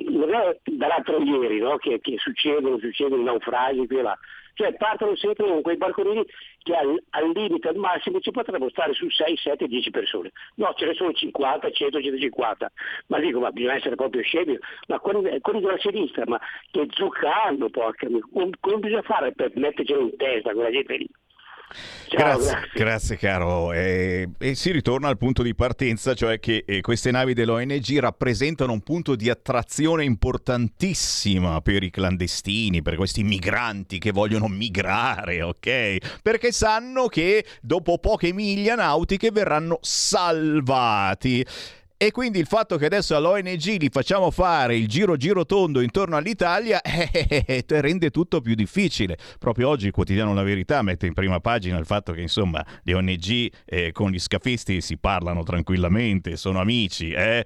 non è dall'altro ieri no? che, che succedono, succedono naufragi qui e là. Cioè partono sempre con quei barconini che al, al limite, al massimo, ci potrebbero stare su 6, 7, 10 persone. No, ce ne sono 50, 100, 150. Ma dico, ma bisogna essere proprio scemi. Ma quelli, quelli della sinistra, ma che giocando, porca come bisogna fare per mettercelo in testa quella gente lì? Ciao, grazie, grazie. grazie caro. E, e si ritorna al punto di partenza, cioè che eh, queste navi dell'ONG rappresentano un punto di attrazione importantissima per i clandestini, per questi migranti che vogliono migrare, ok? Perché sanno che dopo poche miglia nautiche verranno salvati. E quindi il fatto che adesso all'ONG li facciamo fare il giro giro tondo intorno all'Italia eh, rende tutto più difficile. Proprio oggi il quotidiano La Verità mette in prima pagina il fatto che insomma le ONG eh, con gli scafisti si parlano tranquillamente, sono amici, eh?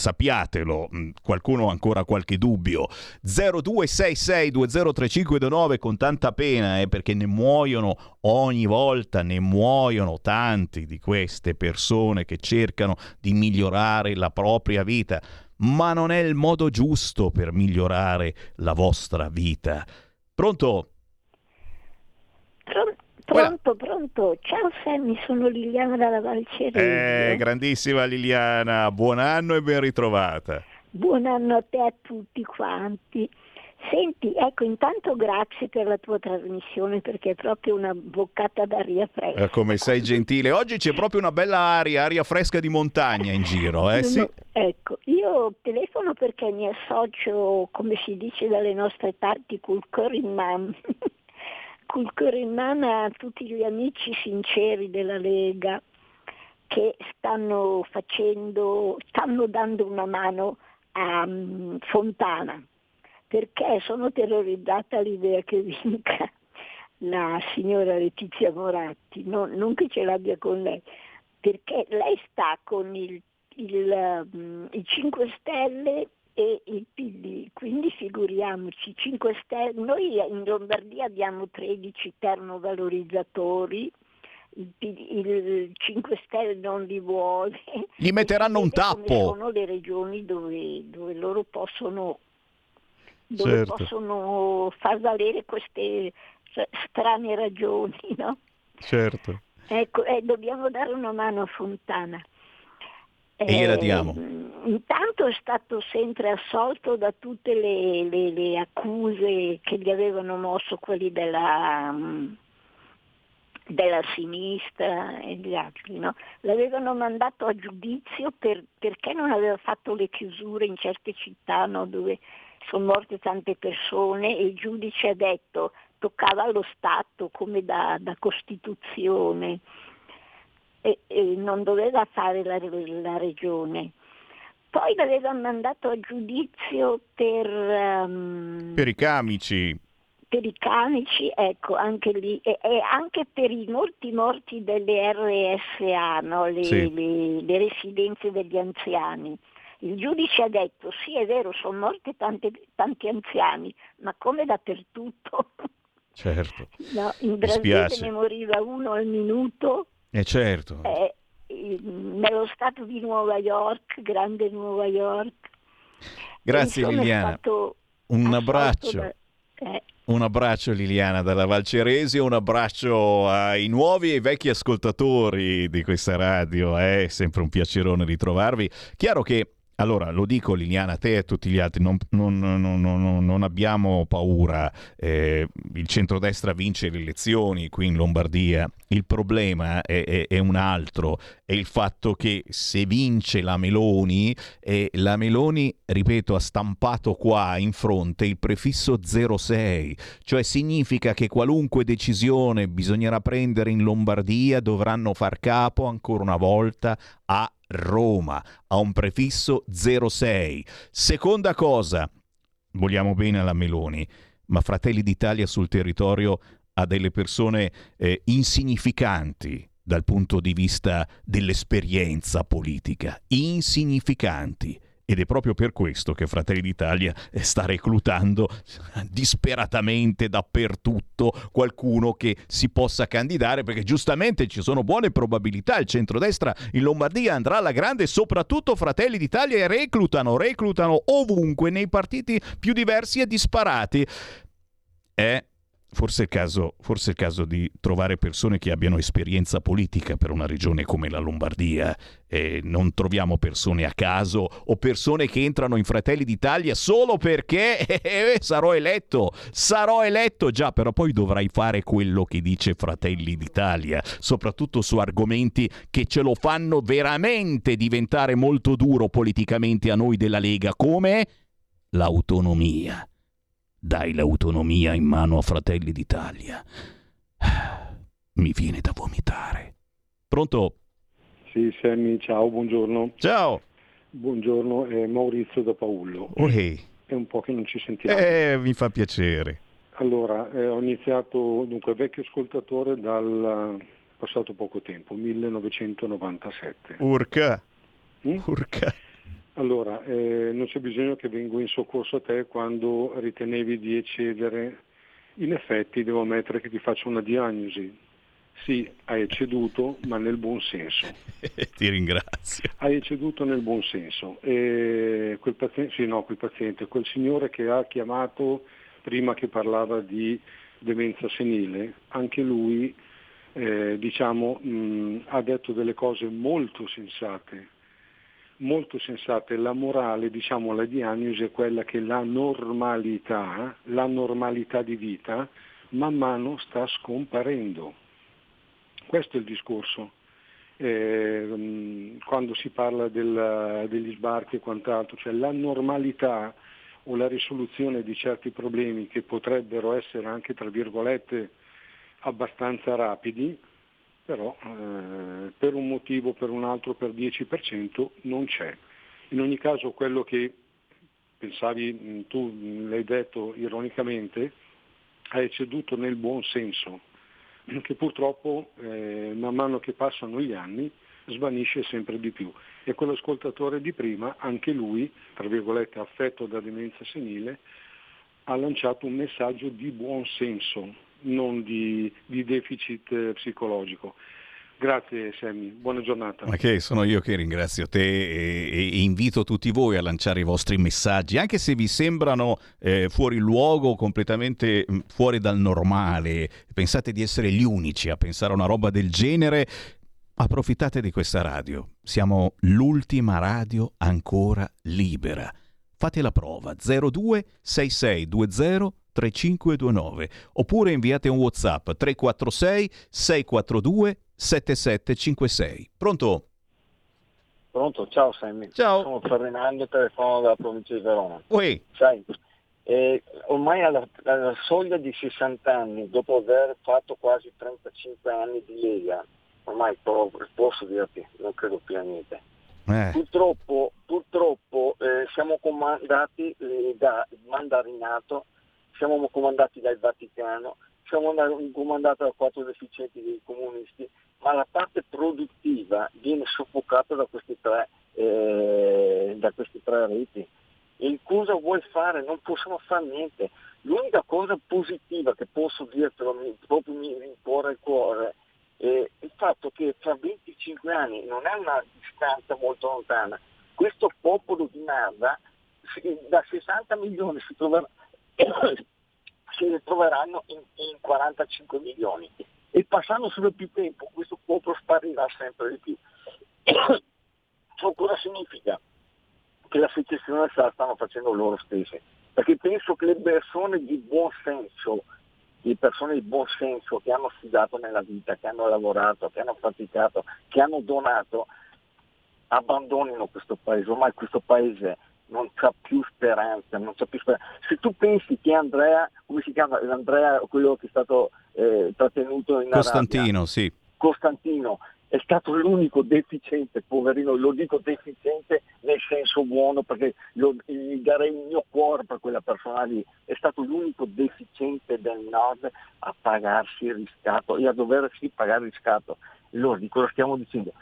Sappiatelo, mm, qualcuno ha ancora qualche dubbio. 0266203529 con tanta pena, eh, perché ne muoiono ogni volta, ne muoiono tanti di queste persone che cercano di migliorare la propria vita, ma non è il modo giusto per migliorare la vostra vita. Pronto? Pronto? Pronto. Ciao Sammy, sono Liliana dalla Valceresia. Eh, grandissima Liliana, buon anno e ben ritrovata. Buon anno a te e a tutti quanti. Senti, ecco, intanto grazie per la tua trasmissione perché è proprio una boccata d'aria fresca. Eh, come sei gentile. Oggi c'è proprio una bella aria, aria fresca di montagna in giro, eh sì? Ecco, io telefono perché mi associo, come si dice dalle nostre parti, col cuore in mano a tutti gli amici sinceri della Lega che stanno facendo, stanno dando una mano a um, Fontana, perché sono terrorizzata all'idea che vinca la signora Letizia Moratti, no, non che ce l'abbia con lei, perché lei sta con il, il, um, i 5 Stelle e il PD, quindi figuriamoci, 5 Stelle, noi in Lombardia abbiamo 13 termovalorizzatori, il, il 5 Stelle non li vuole. Gli metteranno un tappo. Sono le regioni dove, dove loro possono, dove Certo. possono far valere queste strane ragioni, no? Certo. Ecco, eh, dobbiamo dare una mano a Fontana. E gliela Eh, diamo. Intanto è stato sempre assolto da tutte le, le- le accuse che gli avevano mosso quelli della, mm, della sinistra e gli altri. no? L'avevano mandato a giudizio per- perché non aveva fatto le chiusure in certe città no, dove sono morte tante persone e il giudice ha detto toccava allo Stato come da, da Costituzione e, e non doveva fare la, la regione. Poi l'aveva mandato a giudizio per, ehm, Per i camici. per i camici, ecco, anche lì, e, e anche per i molti morti delle RSA, no? le, Sì. le- le residenze degli anziani. Il giudice ha detto, sì è vero, sono morti tante- tanti anziani, ma come dappertutto. Certo. No, in Brasile ne moriva uno al minuto, Eh certo. eh, nello stato di Nuova York, grande Nuova York. Grazie Insomma, Liliana. stato Un abbraccio. da- eh, Un abbraccio Liliana dalla Valceresio, un abbraccio ai nuovi e ai vecchi ascoltatori di questa radio, è sempre un piacerone ritrovarvi. Chiaro che, allora lo dico Liliana, a te e a tutti gli altri, non, non- non- non- abbiamo paura, eh, il centrodestra vince le elezioni qui in Lombardia, il problema è, è- è un altro, è il fatto che se vince la Meloni, e la Meloni, ripeto, ha stampato qua in fronte il prefisso 06, cioè significa che qualunque decisione bisognerà prendere in Lombardia dovranno far capo ancora una volta a Roma, a un prefisso 06. Seconda cosa, vogliamo bene alla Meloni, ma Fratelli d'Italia sul territorio ha delle persone eh, insignificanti dal punto di vista dell'esperienza politica, insignificanti. Ed è proprio per questo che Fratelli d'Italia sta reclutando disperatamente dappertutto qualcuno che si possa candidare, perché giustamente ci sono buone probabilità. Il centrodestra in Lombardia andrà alla grande, soprattutto Fratelli d'Italia, e reclutano, reclutano ovunque nei partiti più diversi e disparati. È Forse è, caso, forse è il caso di trovare persone che abbiano esperienza politica per una regione come la Lombardia e non troviamo persone a caso o persone che entrano in Fratelli d'Italia solo perché eh, sarò eletto, sarò eletto. Già, però poi dovrai fare quello che dice Fratelli d'Italia, soprattutto su argomenti che ce lo fanno veramente diventare molto duro politicamente a noi della Lega, come l'autonomia dai l'autonomia in mano a Fratelli d'Italia. Mi viene da vomitare. Pronto? Sì, Sammy, ciao, buongiorno. Ciao. Buongiorno, è Maurizio da Paullo. Oh, hey. È un po' che non ci sentiamo. Eh, mi fa piacere. Allora, eh, ho iniziato, dunque, vecchio ascoltatore dal passato poco tempo, 1997. Urca. Mm? Urca. Allora, eh, non c'è bisogno che vengo in soccorso a te quando ritenevi di eccedere. In effetti devo ammettere che ti faccio una diagnosi. Sì, hai ecceduto, ma nel buon senso. Ti ringrazio. Hai ecceduto nel buon senso. E quel paziente, sì, no, quel paziente, quel signore che ha chiamato prima che parlava di demenza senile, anche lui eh, diciamo, mh, ha detto delle cose molto sensate molto sensate. La morale, diciamo, la diagnosi è quella che la normalità, la normalità di vita, man mano sta scomparendo. Questo è il discorso. Eh, quando si parla del, degli sbarchi e quant'altro, cioè la normalità o la risoluzione di certi problemi che potrebbero essere anche, tra virgolette, abbastanza rapidi, però eh, per un motivo, per un altro, per 10% non c'è. In ogni caso quello che pensavi, tu l'hai detto ironicamente, ha ecceduto nel buon senso, che purtroppo eh, man mano che passano gli anni svanisce sempre di più. E quell'ascoltatore di prima, anche lui, tra virgolette affetto da demenza senile, ha lanciato un messaggio di buon senso, non di, di deficit eh, psicologico. Grazie Sammy, buona giornata. Ma che sono io che ringrazio te e, e invito tutti voi a lanciare i vostri messaggi, anche se vi sembrano eh, fuori luogo, completamente mm, fuori dal normale, pensate di essere gli unici a pensare a una roba del genere, approfittate di questa radio. Siamo l'ultima radio ancora libera. Fate la prova 02 6620 3529 oppure inviate un WhatsApp 346 642 7756. Pronto? Pronto, ciao Sammy. Ciao. Sono Ferdinando, telefono dalla provincia di Verona. Ui. Sai, eh, ormai alla, alla, soglia di 60 anni, dopo aver fatto quasi 35 anni di Lega, ormai posso dirti, non credo più a niente. Eh. Purtroppo, purtroppo eh, siamo comandati eh, da mandarinato siamo comandati dal Vaticano, siamo comandati da quattro deficienti dei comunisti, ma la parte produttiva viene soffocata da questi tre, eh, da questi tre riti. E cosa vuoi fare? Non possiamo fare niente. L'unica cosa positiva che posso dirtelo, proprio mi rincuora il cuore, è il fatto che fra 25 anni, non è una distanza molto lontana, questo popolo di merda da 60 milioni si troverà si ritroveranno in, in 45 milioni e passando sempre più tempo questo popolo sparirà sempre di più. Ciò cosa significa? Che la secessione se la stanno facendo loro stesse, perché penso che le persone di buon senso, le persone di buon senso che hanno studiato nella vita, che hanno lavorato, che hanno faticato, che hanno donato, abbandonino questo paese, ormai questo paese non c'ha più speranza, non c'ha più speranza. Se tu pensi che Andrea, come si chiama? Andrea, quello che è stato eh, trattenuto in Costantino, Arabia, sì. Costantino è stato l'unico deficiente, poverino, lo dico deficiente nel senso buono perché lo, gli darei il mio cuore per quella persona lì, è stato l'unico deficiente del nord a pagarsi il riscatto e a doversi pagare il riscatto. Allora di cosa stiamo dicendo?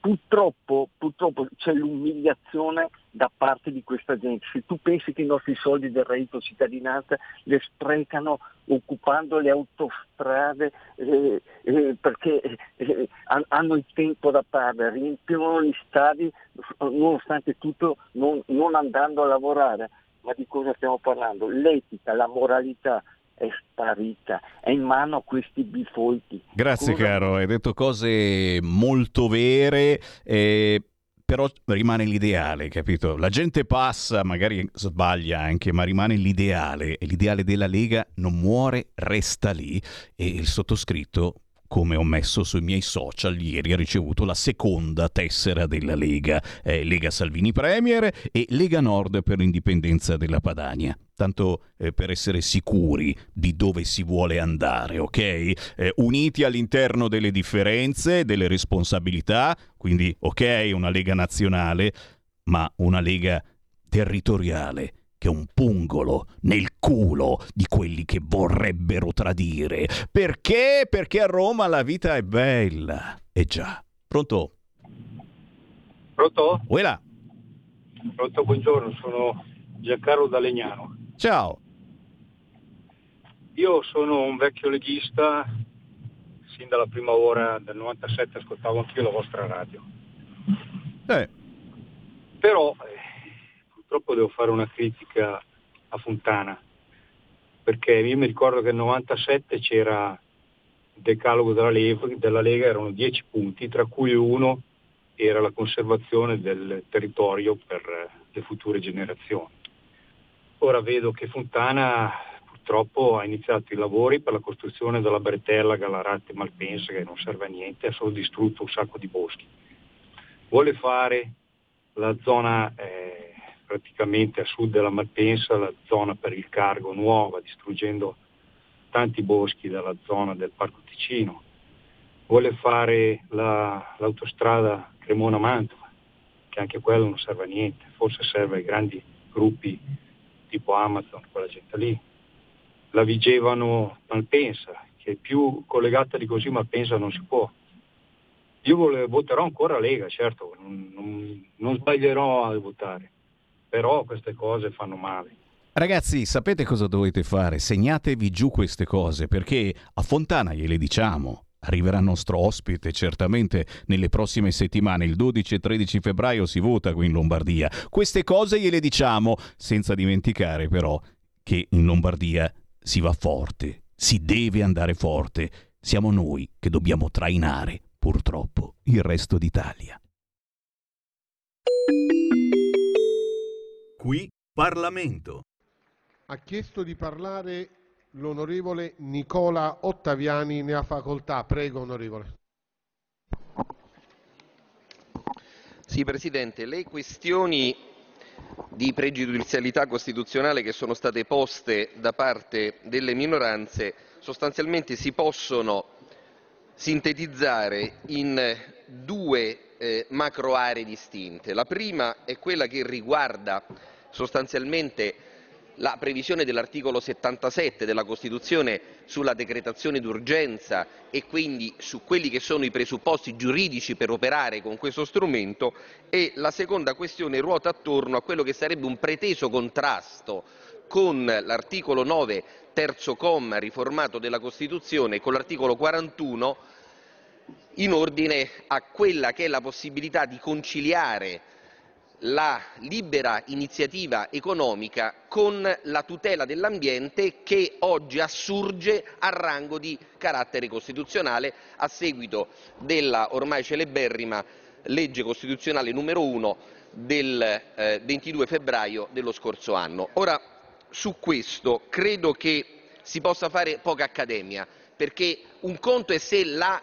Purtroppo, purtroppo c'è l'umiliazione da parte di questa gente. Se tu pensi che i nostri soldi del reddito cittadinanza li sprecano occupando le autostrade eh, eh, perché eh, hanno il tempo da perdere, riempiono gli stadi nonostante tutto non, non andando a lavorare. Ma di cosa stiamo parlando? L'etica, la moralità, è sparita, è in mano a questi bifolchi. Grazie Cosa- caro, hai detto cose molto vere. eh, Però rimane l'ideale, capito? La gente passa, magari sbaglia anche, ma rimane l'ideale. E l'ideale della Lega non muore, resta lì. E il sottoscritto, come ho messo sui miei social ieri, ha ricevuto la seconda tessera della Lega. Eh, Lega Salvini Premier e Lega Nord per l'indipendenza della Padania. Tanto eh, per essere sicuri di dove si vuole andare, ok? Eh, uniti all'interno delle differenze, delle responsabilità, quindi ok, una Lega nazionale, ma una Lega territoriale che un pungolo nel culo di quelli che vorrebbero tradire. Perché? Perché a Roma la vita è bella. E già. Pronto? Pronto? Uela. Pronto, buongiorno, sono Giancarlo da Legnano. Ciao. Io sono un vecchio leghista, sin dalla prima ora del 97 ascoltavo anch'io la vostra radio. Eh. Però eh, purtroppo devo fare una critica a Fontana, perché io mi ricordo che nel 97 c'era il decalogo della Lega, della Lega erano 10 punti, tra cui uno era la conservazione del territorio per le future generazioni. Ora vedo che Fontana purtroppo ha iniziato i lavori per la costruzione della bretella Galarate Malpensa che non serve a niente, ha solo distrutto un sacco di boschi. Vuole fare la zona eh, praticamente a sud della Malpensa, la zona per il cargo nuova, distruggendo tanti boschi dalla zona del Parco Ticino. Vuole fare la- l'autostrada Cremona-Mantova, che anche quello non serve a niente, forse serve ai grandi gruppi tipo Amazon, quella gente lì. La Vigevano Malpensa, che più collegata di così Malpensa non si può. Io voterò ancora Lega, certo, non, non- non sbaglierò a votare, però queste cose fanno male. Ragazzi, sapete cosa dovete fare? Segnatevi giù queste cose perché a Fontana gliele diciamo. Arriverà il nostro ospite certamente nelle prossime settimane, il 12 e 13 febbraio si vota qui in Lombardia. Queste cose gliele diciamo, senza dimenticare però che in Lombardia si va forte, si deve andare forte. Siamo noi che dobbiamo trainare, purtroppo, il resto d'Italia. Qui Parlamento. Ha chiesto di parlare l'onorevole Nicola Ottaviani, ne ha facoltà. Prego, onorevole. Sì, Presidente, le questioni di pregiudizialità costituzionale che sono state poste da parte delle minoranze sostanzialmente si possono sintetizzare in due eh, macro aree distinte. La prima è quella che riguarda sostanzialmente la previsione dell'articolo 77 della Costituzione sulla decretazione d'urgenza e quindi su quelli che sono i presupposti giuridici per operare con questo strumento e la seconda questione ruota attorno a quello che sarebbe un preteso contrasto con l'articolo 9 terzo comma riformato della Costituzione e con l'articolo 41 in ordine a quella che è la possibilità di conciliare la libera iniziativa economica con la tutela dell'ambiente che oggi assurge a rango di carattere costituzionale a seguito della ormai celeberrima legge costituzionale numero 1 del eh, 22 febbraio dello scorso anno. Ora, su questo credo che si possa fare poca accademia, perché un conto è se la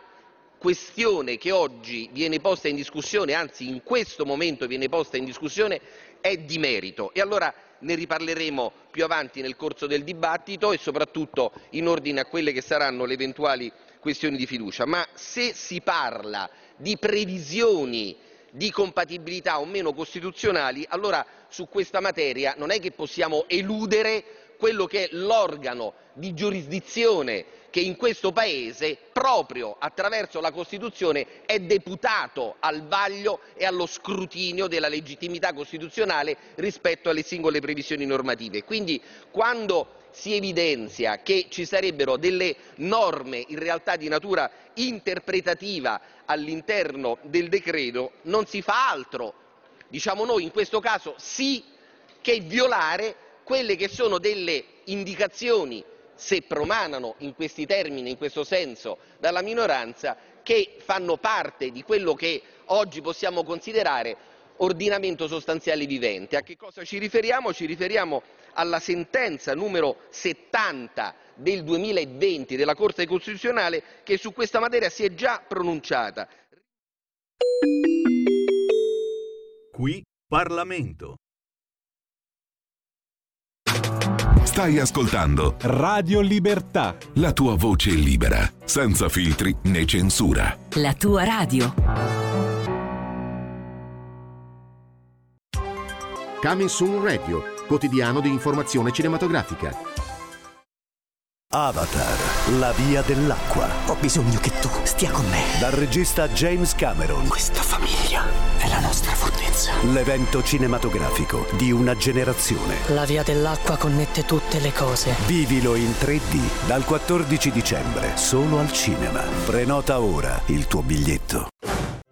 questione che oggi viene posta in discussione, anzi in questo momento viene posta in discussione, è di merito e allora ne riparleremo più avanti nel corso del dibattito e soprattutto in ordine a quelle che saranno le eventuali questioni di fiducia. Ma se si parla di previsioni di compatibilità o meno costituzionali, allora su questa materia non è che possiamo eludere quello che è l'organo di giurisdizione che in questo Paese, proprio attraverso la Costituzione, è deputato al vaglio e allo scrutinio della legittimità costituzionale rispetto alle singole previsioni normative. Quindi quando si evidenzia che ci sarebbero delle norme in realtà di natura interpretativa all'interno del decreto, non si fa altro, diciamo noi in questo caso sì, che violare quelle che sono delle indicazioni se promanano in questi termini, in questo senso, dalla minoranza, che fanno parte di quello che oggi possiamo considerare ordinamento sostanziale vivente. A che cosa ci riferiamo? Ci riferiamo alla sentenza numero 70 del 2020 della Corte Costituzionale che su questa materia si è già pronunciata. Qui Parlamento. Stai ascoltando Radio Libertà. la tua voce libera, senza filtri né censura. La tua radio. Coming Soon Radio, quotidiano di informazione cinematografica. Avatar, la via dell'acqua. Ho bisogno che tu stia con me. Dal regista James Cameron. Questa famiglia nostra fortezza. L'evento cinematografico di una generazione. La via dell'acqua connette tutte le cose. Vivilo in 3D dal 14 dicembre, solo al cinema. Prenota ora il tuo biglietto.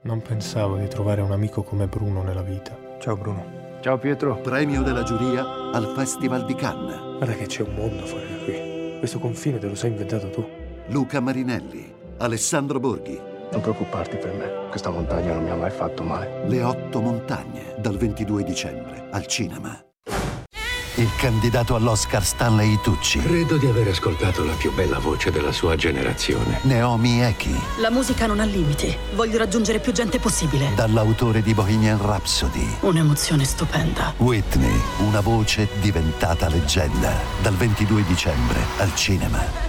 Non pensavo di trovare un amico come Bruno nella vita. Ciao Bruno. Ciao Pietro. Premio della giuria al Festival di Cannes. Guarda che c'è un mondo fuori da qui. Questo confine te lo sei inventato tu. Luca Marinelli, Alessandro Borghi. Non preoccuparti per me. Questa montagna non mi ha mai fatto male. Le otto montagne, dal 22 dicembre, al cinema. Il candidato all'Oscar Stanley Tucci. Credo di aver ascoltato la più bella voce della sua generazione. Naomi Eki, La musica non ha limiti. Voglio raggiungere più gente possibile. dall'autore di Bohemian Rhapsody. Un'emozione stupenda. Whitney, una voce diventata leggenda. Dal 22 dicembre, al cinema.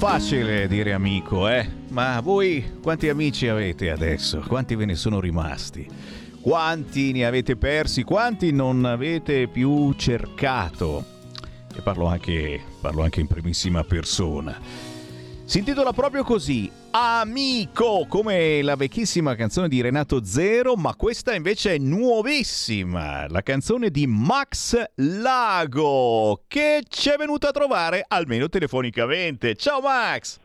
Facile dire amico, eh? Ma voi quanti amici avete adesso? Quanti ve ne sono rimasti? Quanti ne avete persi? Quanti non avete più cercato? E parlo anche, parlo anche in primissima persona. Si intitola proprio così, Amico, come la vecchissima canzone di Renato Zero, ma questa invece è nuovissima, la canzone di Max Lago, che ci è venuto a trovare almeno telefonicamente. Ciao Max!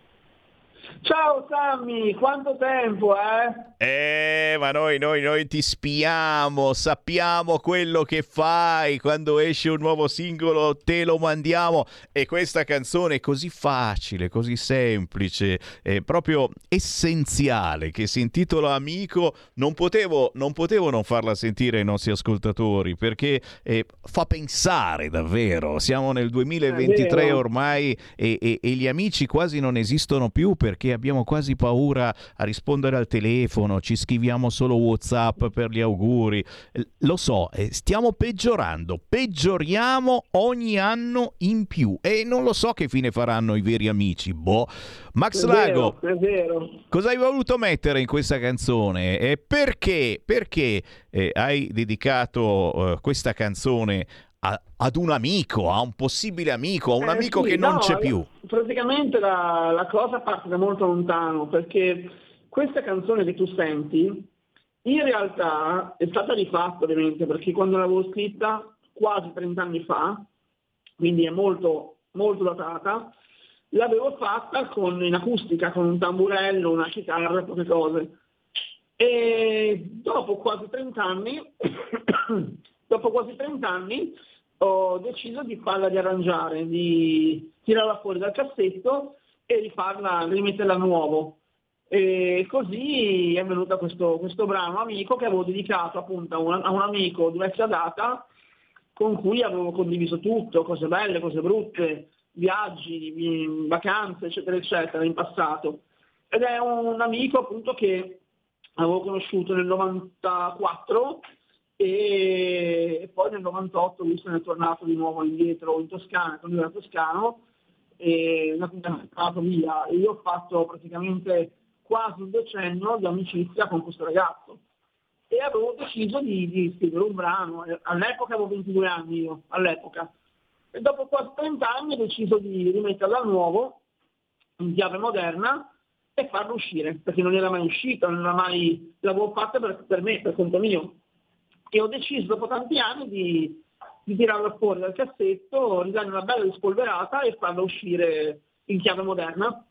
Ciao Sammy, quanto tempo, eh? Eh, ma noi, noi, noi ti spiamo, sappiamo quello che fai, quando esce un nuovo singolo te lo mandiamo. E questa canzone è così facile, così semplice, è proprio essenziale, che si intitola Amico, non potevo non, potevo non farla sentire ai nostri ascoltatori perché eh, fa pensare davvero, siamo nel 2023 ormai e, e, e gli amici quasi non esistono più perché abbiamo quasi paura a rispondere al telefono, ci scriviamo solo WhatsApp per gli auguri. Lo so, eh, stiamo peggiorando, peggioriamo ogni anno in più e non lo so che fine faranno i veri amici. Boh. Max È Lago, vero, è vero. cosa hai voluto mettere in questa canzone e perché, perché eh, hai dedicato eh, questa canzone a- ad un amico, a un possibile amico, a un Eh, amico sì, che non no, c'è più? Praticamente la, la cosa parte da molto lontano, perché questa canzone che tu senti, in realtà è stata rifatta ovviamente, perché quando l'avevo scritta quasi 30 anni fa, quindi è molto, molto datata, l'avevo fatta con, in acustica, con un tamburello, una chitarra, poche cose. E dopo quasi 30 anni, dopo quasi 30 anni ho deciso di farla riarrangiare, di tirarla fuori dal cassetto e rifarla, rimetterla a nuovo. E così è venuto questo, questo brano amico che avevo dedicato appunto a un, a un amico di vecchia data con cui avevo condiviso tutto, cose belle, cose brutte, viaggi, vi- vacanze, eccetera, eccetera, in passato. Ed è un amico appunto che avevo conosciuto nel 94 e, poi nel 98 lui se ne è tornato di nuovo indietro in Toscana, con lui era toscano, e è andato via. Io ho fatto praticamente quasi un decennio di amicizia con questo ragazzo e avevo deciso di, di scrivere un brano. All'epoca avevo 22 anni io, all'epoca. E dopo quasi 30 anni ho deciso di rimetterla a nuovo, in chiave moderna, e farlo uscire, perché non era mai uscita, non era mai... l'avevo fatta per, per me, per conto mio. E ho deciso dopo tanti anni di, di tirarla fuori dal cassetto, ridargli una bella rispolverata e farla uscire in chiave moderna.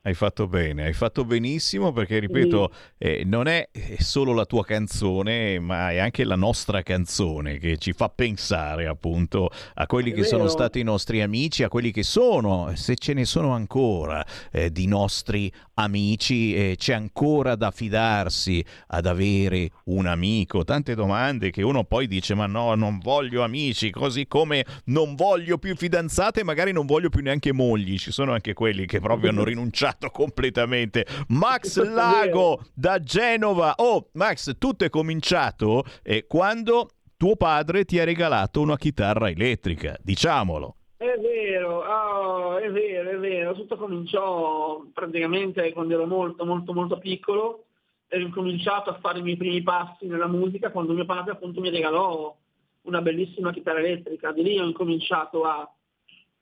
Hai fatto bene, hai fatto benissimo perché, ripeto, eh, non è solo la tua canzone, ma è anche la nostra canzone che ci fa pensare appunto a quelli È che sono vero. stati i nostri amici, a quelli che sono, se ce ne sono ancora, eh, di nostri amici, eh, c'è ancora da fidarsi ad avere un amico. Tante domande che uno poi dice, ma no, non voglio amici, così come non voglio più fidanzate, magari non voglio più neanche mogli. Ci sono anche quelli che proprio hanno rinunciato completamente. Max Lago da Genova. Oh, Max, tutto è cominciato eh, quando tuo padre ti ha regalato una chitarra elettrica, diciamolo. È vero, oh, è vero, è vero. Tutto cominciò praticamente quando ero molto, molto, molto piccolo. E ho incominciato a fare i miei primi passi nella musica quando mio padre appunto mi regalò una bellissima chitarra elettrica. Di lì ho incominciato a,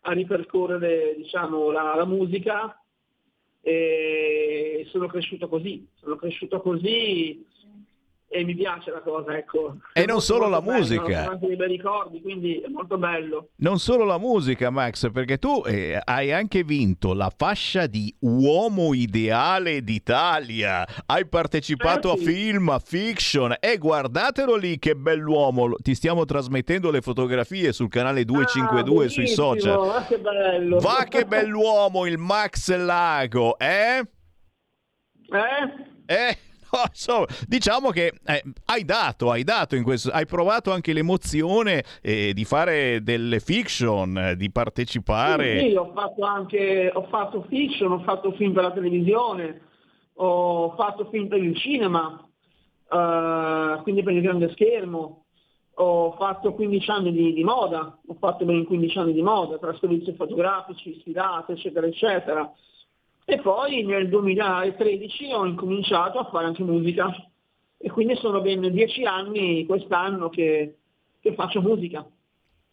a ripercorrere diciamo, la, la musica e sono cresciuto così. Sono cresciuto così e mi piace la cosa, ecco. E non solo la bello, musica. Sono anche dei bei ricordi, quindi è molto bello. Non solo la musica, Max, perché tu eh, hai anche vinto la fascia di uomo ideale d'Italia. Hai partecipato Eh a film, a fiction e guardatelo lì che bell'uomo. Ti stiamo trasmettendo le fotografie sul canale 252 sui Bellissimo, social. ma che bello. Va che bell'uomo il Max Lago, eh? Eh? Eh? No, insomma, diciamo che eh, hai dato, hai dato in questo, hai provato anche l'emozione eh, di fare delle fiction, di partecipare. Sì, sì, ho fatto anche ho fatto fiction, ho fatto film per la televisione, ho fatto film per il cinema, eh, quindi per il grande schermo. ho fatto 15 anni di, di moda, ho fatto ben 15 anni di moda, tra servizi fotografici, sfilate, eccetera, eccetera. E poi nel 2013 ho incominciato a fare anche musica e quindi sono ben 10 anni quest'anno che, che faccio musica.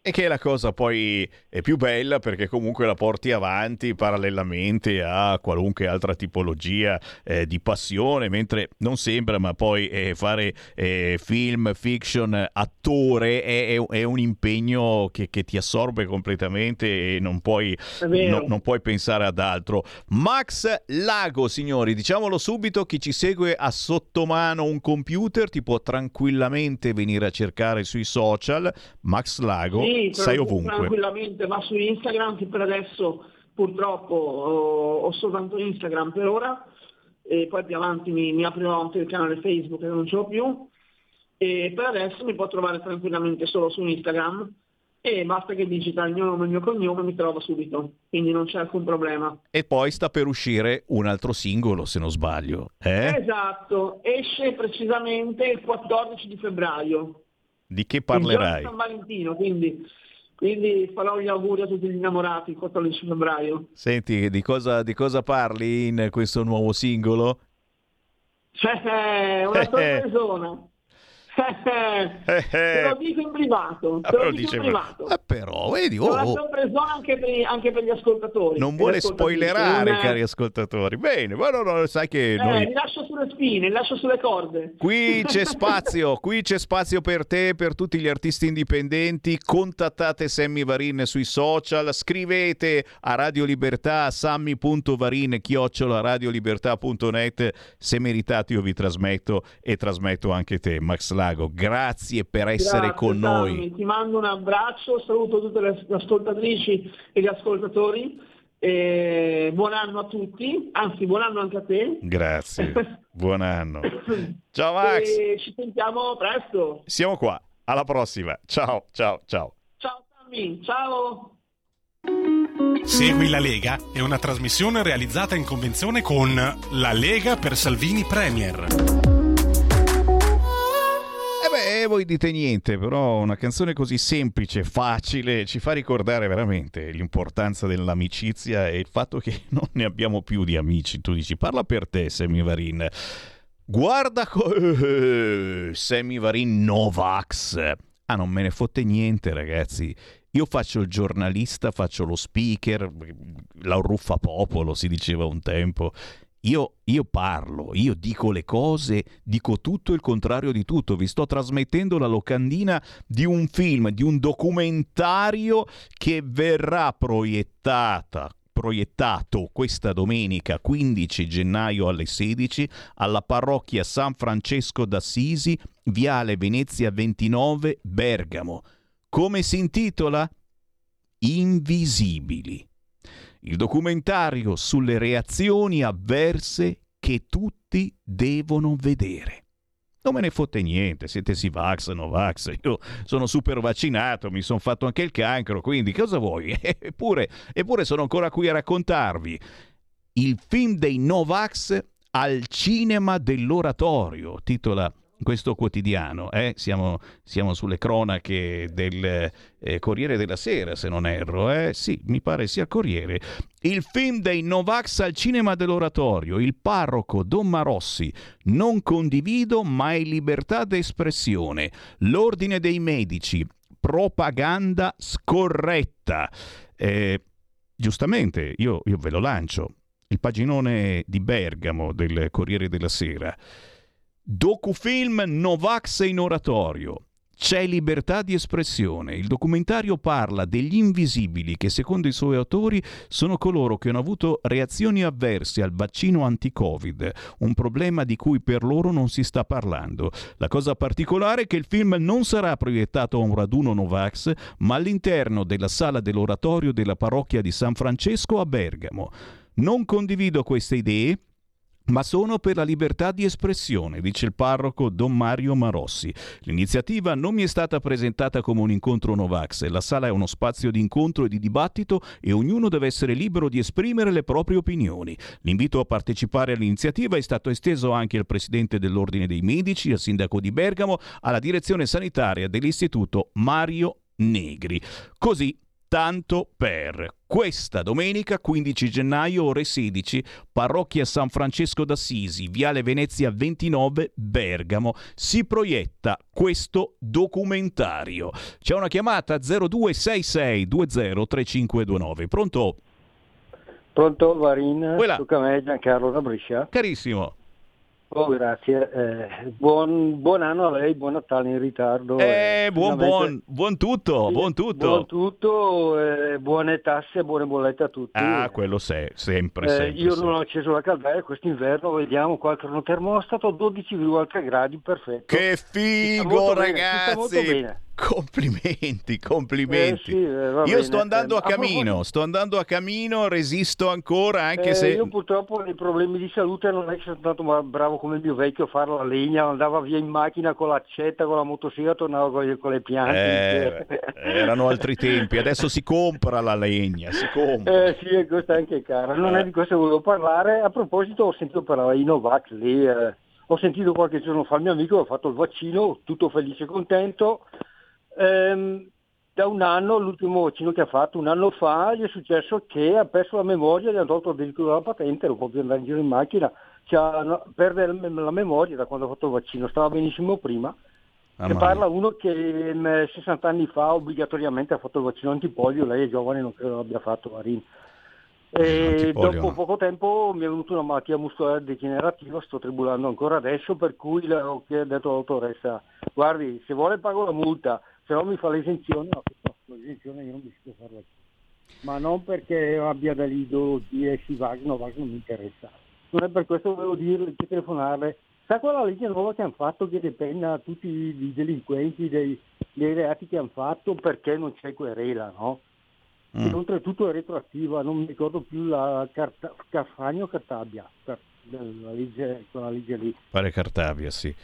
E che è la cosa poi è più bella perché comunque la porti avanti parallelamente a qualunque altra tipologia eh, di passione, mentre non sembra, ma poi eh, fare eh, film, fiction, attore è, è, è un impegno che, che, ti assorbe completamente e non puoi, no, non puoi pensare ad altro. Max Lago, signori, diciamolo subito, chi ci segue a sottomano un computer ti può tranquillamente venire a cercare sui social. Max Lago. Sì, sei ovunque. Tranquillamente, va su Instagram che per adesso purtroppo ho, ho soltanto Instagram per ora e poi più avanti mi, mi aprirò anche il canale Facebook che non ce l'ho più e per adesso mi può trovare tranquillamente solo su Instagram e basta che digita il mio nome e il mio cognome mi trova subito, quindi non c'è alcun problema. E poi sta per uscire un altro singolo, se non sbaglio. Eh? Esatto, esce precisamente il 14 di febbraio. Di che parlerai? San Valentino, quindi, quindi farò gli auguri a tutti gli innamorati il 14 febbraio. Senti, di cosa, di cosa parli in questo nuovo singolo? Eh, una sorpresona. Te lo dico in privato, te Eh, lo lo dico dice- in privato. Eh, però, vedi, oh, sorpresona anche per, anche per gli ascoltatori. non vuole spoilerare, Non è- cari ascoltatori. Bene, ma no, no, sai che Eh, noi... li lascio sulle spine, li lascio sulle corde. Qui c'è spazio, qui c'è spazio per te, per tutti gli artisti indipendenti. Contattate Sammy Varin sui social, scrivete a Radio Libertà, sammy.varin, chiocciola radiolibertà.net. Se meritate io vi trasmetto e trasmetto anche te, Max Lago. Grazie per essere Grazie, con Sammy. noi. Ti mando un abbraccio, saluto tutte le ascoltatrici e gli ascoltatori. E buon anno a tutti, anzi buon anno anche a te. Grazie, buon anno. Ciao Max, E ci sentiamo presto. siamo qua. Alla prossima. Ciao, ciao, ciao. Ciao Sammy, ciao. Segui la Lega è una trasmissione realizzata in convenzione con La Lega per Salvini Premier. E beh, voi dite niente, però una canzone così semplice, facile, ci fa ricordare veramente l'importanza dell'amicizia e il fatto che non ne abbiamo più di amici. Tu dici, parla per te, Sammy Varin. Guarda, co- eh, Sammy Varin Novax. Ah, non me ne fotte niente, ragazzi. Io faccio il giornalista, faccio lo speaker, la ruffa popolo, si diceva un tempo. Io, io parlo, io dico le cose, dico tutto il contrario di tutto. Vi sto trasmettendo la locandina di un film, di un documentario che verrà proiettata proiettato questa domenica 15 gennaio alle 16 alla parrocchia San Francesco d'Assisi, Viale Venezia 29, Bergamo. Come si intitola? Invisibili. Il documentario sulle reazioni avverse che tutti devono vedere. Non me ne fotte niente, siete si vax, no vax, io sono super vaccinato, mi sono fatto anche il cancro, quindi cosa vuoi? Eppure, eppure sono ancora qui a raccontarvi il film dei Novax al cinema dell'oratorio, titola questo quotidiano, eh? siamo, siamo sulle cronache del eh, Corriere della Sera, se non erro, eh? sì, mi pare sia Corriere. Il film dei Novax al cinema dell'oratorio, il parroco Don Marossi, non condivido mai libertà d'espressione, l'ordine dei medici, propaganda scorretta. Eh, giustamente, io, io ve lo lancio, il paginone di Bergamo del Corriere della Sera. Docufilm Novax in oratorio. C'è libertà di espressione. Il documentario parla degli invisibili che, secondo i suoi autori, sono coloro che hanno avuto reazioni avverse al vaccino anti-Covid, un problema di cui per loro non si sta parlando. La cosa particolare è che il film non sarà proiettato a un raduno Novax, ma all'interno della sala dell'oratorio della parrocchia di San Francesco a Bergamo. Non condivido queste idee, ma sono per la libertà di espressione, dice il parroco Don Mario Marossi. L'iniziativa non mi è stata presentata come un incontro Novax, la sala è uno spazio di incontro e di dibattito e ognuno deve essere libero di esprimere le proprie opinioni. L'invito a partecipare all'iniziativa è stato esteso anche al presidente dell'Ordine dei Medici, al sindaco di Bergamo, alla direzione sanitaria dell'Istituto Mario Negri. Così tanto per questa domenica 15 gennaio ore 16 parrocchia San Francesco d'Assisi viale Venezia 29 Bergamo. Si proietta questo documentario. C'è una chiamata 0266203529 pronto? Pronto Varin, tocca a me Giancarlo da Brescia. carissimo Oh, grazie. Eh, buon, buon anno a lei, buon Natale in ritardo. eh, buon, finalmente- buon, buon tutto buon tutto Buon tutto, eh, buone tasse, buone bollette a tutti. ah quello se, sempre Eh, sempre, io sempre. non ho acceso la caldera quest'inverno, vediamo qualche termostato 12,3 gradi, perfetto. Che figo, ragazzi! bene. Complimenti, complimenti. Eh, sì, eh, Io bene. sto andando Eh, a camino, sto andando a camino, resisto ancora anche Eh, se... Io purtroppo dei problemi di salute non è che sono stato bravo come il mio vecchio a fare la legna, andava via in macchina con l'accetta, con la motosega, tornava con le, con le piante. Eh, erano altri tempi, adesso si compra la legna, si compra. Eh sì, e costa anche cara. Non è di questo che volevo parlare. A proposito, ho sentito parlare di Novax lì. eh, Ho sentito qualche giorno fa il mio amico che ha fatto il vaccino, tutto felice e contento. Ehm, da un anno, l'ultimo vaccino che ha fatto, un anno fa, gli è successo che ha perso la memoria, gli hanno tolto addirittura la patente, non può più andare in giro in macchina, no, perde la memoria da quando ha fatto il vaccino, stava benissimo prima. Ah, Ne parla uno che mm, 60 anni fa obbligatoriamente ha fatto il vaccino antipolio, lei è giovane, non credo l'abbia fatto Marin. E dopo poco tempo mi è venuta una malattia muscolare degenerativa, sto tribulando ancora adesso, per cui ho detto all'autoressa, guardi, se vuole pago la multa, se no mi fa l'esenzione, no, no, l'esenzione io non mi a farla. Ma non perché abbia delle ideologie, Sivac, Novac non mi interessa. Non è per questo che volevo dirle, che telefonarle. Sa quella legge nuova che hanno fatto che depenna tutti i delinquenti dei, dei reati che hanno fatto perché non c'è querela, no? Mm. E oltretutto è retroattiva, non mi ricordo più la carta, Carfagna o Cartabia, Car- la legge, quella legge lì. Pare Cartavia, sì.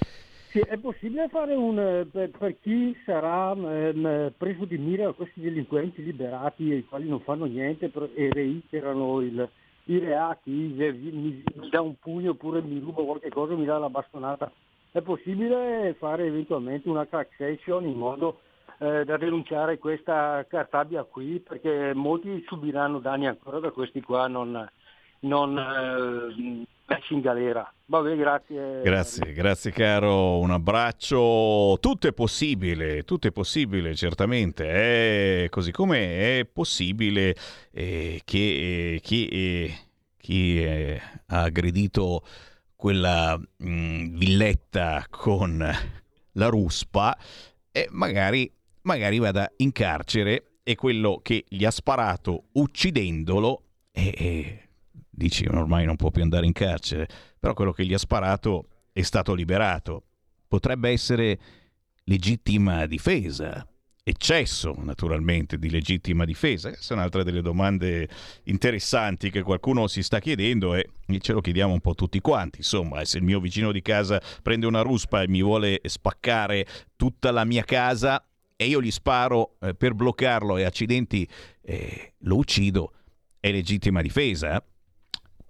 Sì, è possibile fare un eh, per, per chi sarà ehm, preso di mira da questi delinquenti liberati i quali non fanno niente però- e reiterano il- i reati, mi, mi- mi dà un pugno oppure mi ruba qualche cosa, mi dà la bastonata. È possibile fare eventualmente una session in modo eh, da denunciare questa cartabia qui perché molti subiranno danni ancora da questi qua non, non eh, messi in galera. Vabbè, grazie. Grazie, grazie caro, un abbraccio. Tutto è possibile, tutto è possibile, certamente. È così come è possibile eh, che eh, chi, eh, chi, eh, ha aggredito quella mh, villetta con la ruspa eh, magari, magari vada in carcere e quello che gli ha sparato uccidendolo eh, eh, dici ormai non può più andare in carcere, però quello che gli ha sparato è stato liberato. Potrebbe essere legittima difesa, eccesso naturalmente di legittima difesa. Questa è un'altra delle domande interessanti che qualcuno si sta chiedendo e ce lo chiediamo un po' tutti quanti. Insomma, se il mio vicino di casa prende una ruspa e mi vuole spaccare tutta la mia casa e io gli sparo eh, per bloccarlo e accidenti eh, lo uccido, è legittima difesa?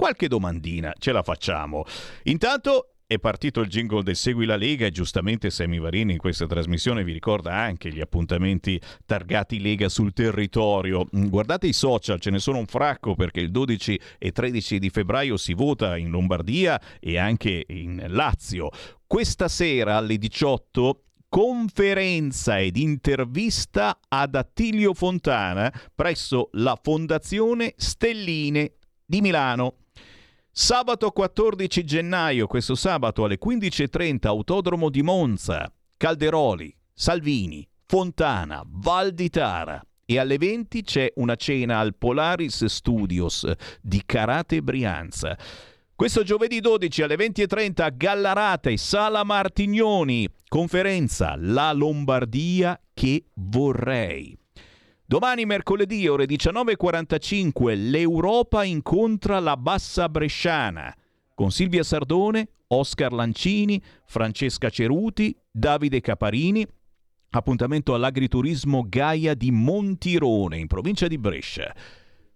Qualche domandina ce la facciamo. Intanto è partito il jingle del Segui la Lega e giustamente Semi Varini in questa trasmissione vi ricorda anche gli appuntamenti targati Lega sul territorio. Mm, Guardate i social, ce ne sono un fracco perché il 12 e 13 di febbraio si vota in Lombardia e anche in Lazio. Questa sera alle 18 conferenza ed intervista ad Attilio Fontana presso la Fondazione Stelline di Milano. Sabato 14 gennaio, questo sabato alle 15.30, Autodromo di Monza, Calderoli, Salvini, Fontana, Val di Tara. E alle 20 c'è una cena al Polaris Studios di Karate Brianza. Questo giovedì 12 alle 20.30 a Gallarate, Sala Martignoni, conferenza La Lombardia che vorrei. Domani mercoledì ore 19.45 l'Europa incontra la Bassa Bresciana. con Silvia Sardone, Oscar Lancini, Francesca Ceruti, Davide Caparini. Appuntamento all'agriturismo Gaia di Montirone, in provincia di Brescia.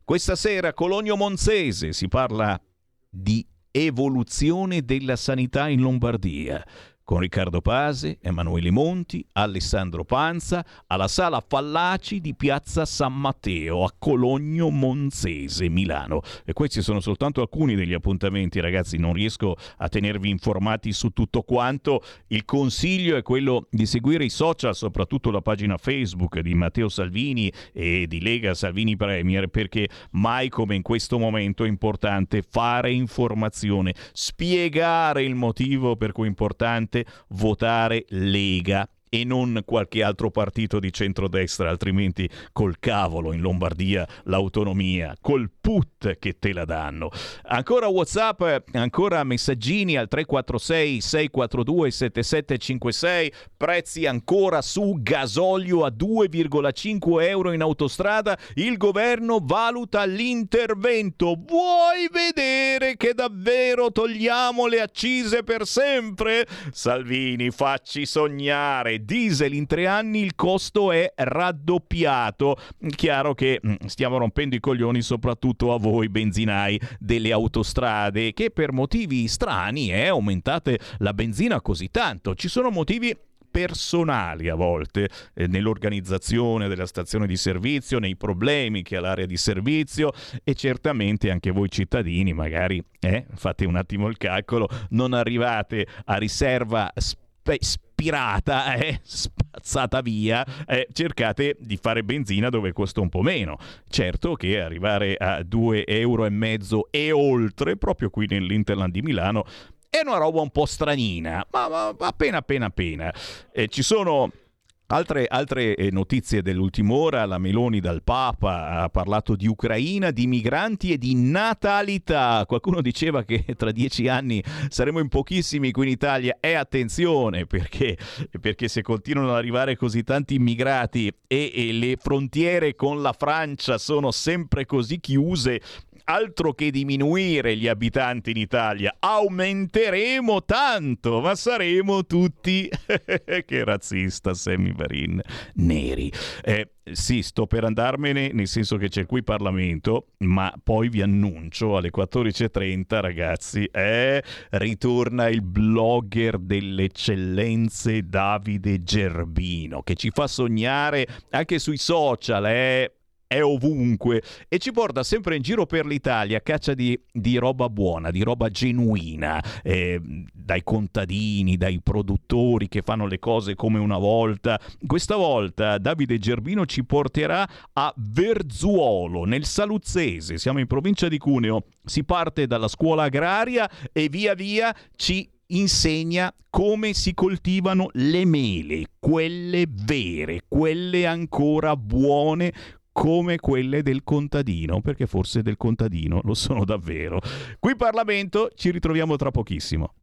Questa sera a Cologno Monzese si parla di evoluzione della sanità in Lombardia con Riccardo Pase, Emanuele Monti, Alessandro Panza, alla sala Fallaci di Piazza San Matteo a Cologno Monzese, Milano. E questi sono soltanto alcuni degli appuntamenti, ragazzi, non riesco a tenervi informati su tutto quanto. Il consiglio è quello di seguire i social, soprattutto la pagina Facebook di Matteo Salvini e di Lega Salvini Premier, perché mai come in questo momento è importante fare informazione, spiegare il motivo per cui è importante votare Lega e non qualche altro partito di centrodestra, altrimenti col cavolo in Lombardia l'autonomia, col put che te la danno. Ancora WhatsApp, ancora messaggini al 346 642 7756, prezzi ancora su gasolio a 2,5 euro in autostrada, il governo valuta l'intervento. Vuoi vedere che davvero togliamo le accise per sempre? Salvini, facci sognare diesel in tre anni il costo è raddoppiato. Chiaro che mm, stiamo rompendo i coglioni soprattutto a voi benzinai delle autostrade che per motivi strani eh, aumentate la benzina così tanto. Ci sono motivi personali a volte eh, nell'organizzazione della stazione di servizio, nei problemi che ha l'area di servizio e certamente anche voi cittadini magari eh, fate un attimo il calcolo, non arrivate a riserva spe- spirata, eh, spazzata via, eh, cercate di fare benzina dove costa un po' meno. Certo che arrivare a 2 euro e e oltre, proprio qui nell'Interland di Milano, è una roba un po' stranina, ma, ma appena appena appena. Eh, ci sono Altre, altre, eh, notizie dell'ultima ora, la Meloni dal Papa ha parlato di Ucraina, di migranti e di natalità. Qualcuno diceva che tra dieci anni saremo in pochissimi qui in Italia. E attenzione perché, perché se continuano ad arrivare così tanti immigrati e, e le frontiere con la Francia sono sempre così chiuse, altro che diminuire gli abitanti in Italia, aumenteremo tanto, ma saremo tutti, che razzista Sammy Varin, neri. Eh, sì, sto per andarmene, nel senso che c'è qui Parlamento, ma poi vi annuncio alle 14.30, ragazzi, eh, ritorna il blogger delle eccellenze Davide Gerbino, che ci fa sognare anche sui social, eh, è ovunque e ci porta sempre in giro per l'Italia a caccia di, di roba buona, di roba genuina, eh, dai contadini, dai produttori che fanno le cose come una volta. Questa volta Davide Gerbino ci porterà a Verzuolo, nel Saluzzese, siamo in provincia di Cuneo. Si parte dalla scuola agraria e via via ci insegna come si coltivano le mele, quelle vere, quelle ancora buone, come quelle del contadino, perché forse del contadino lo sono davvero. Qui Parlamento, ci ritroviamo tra pochissimo.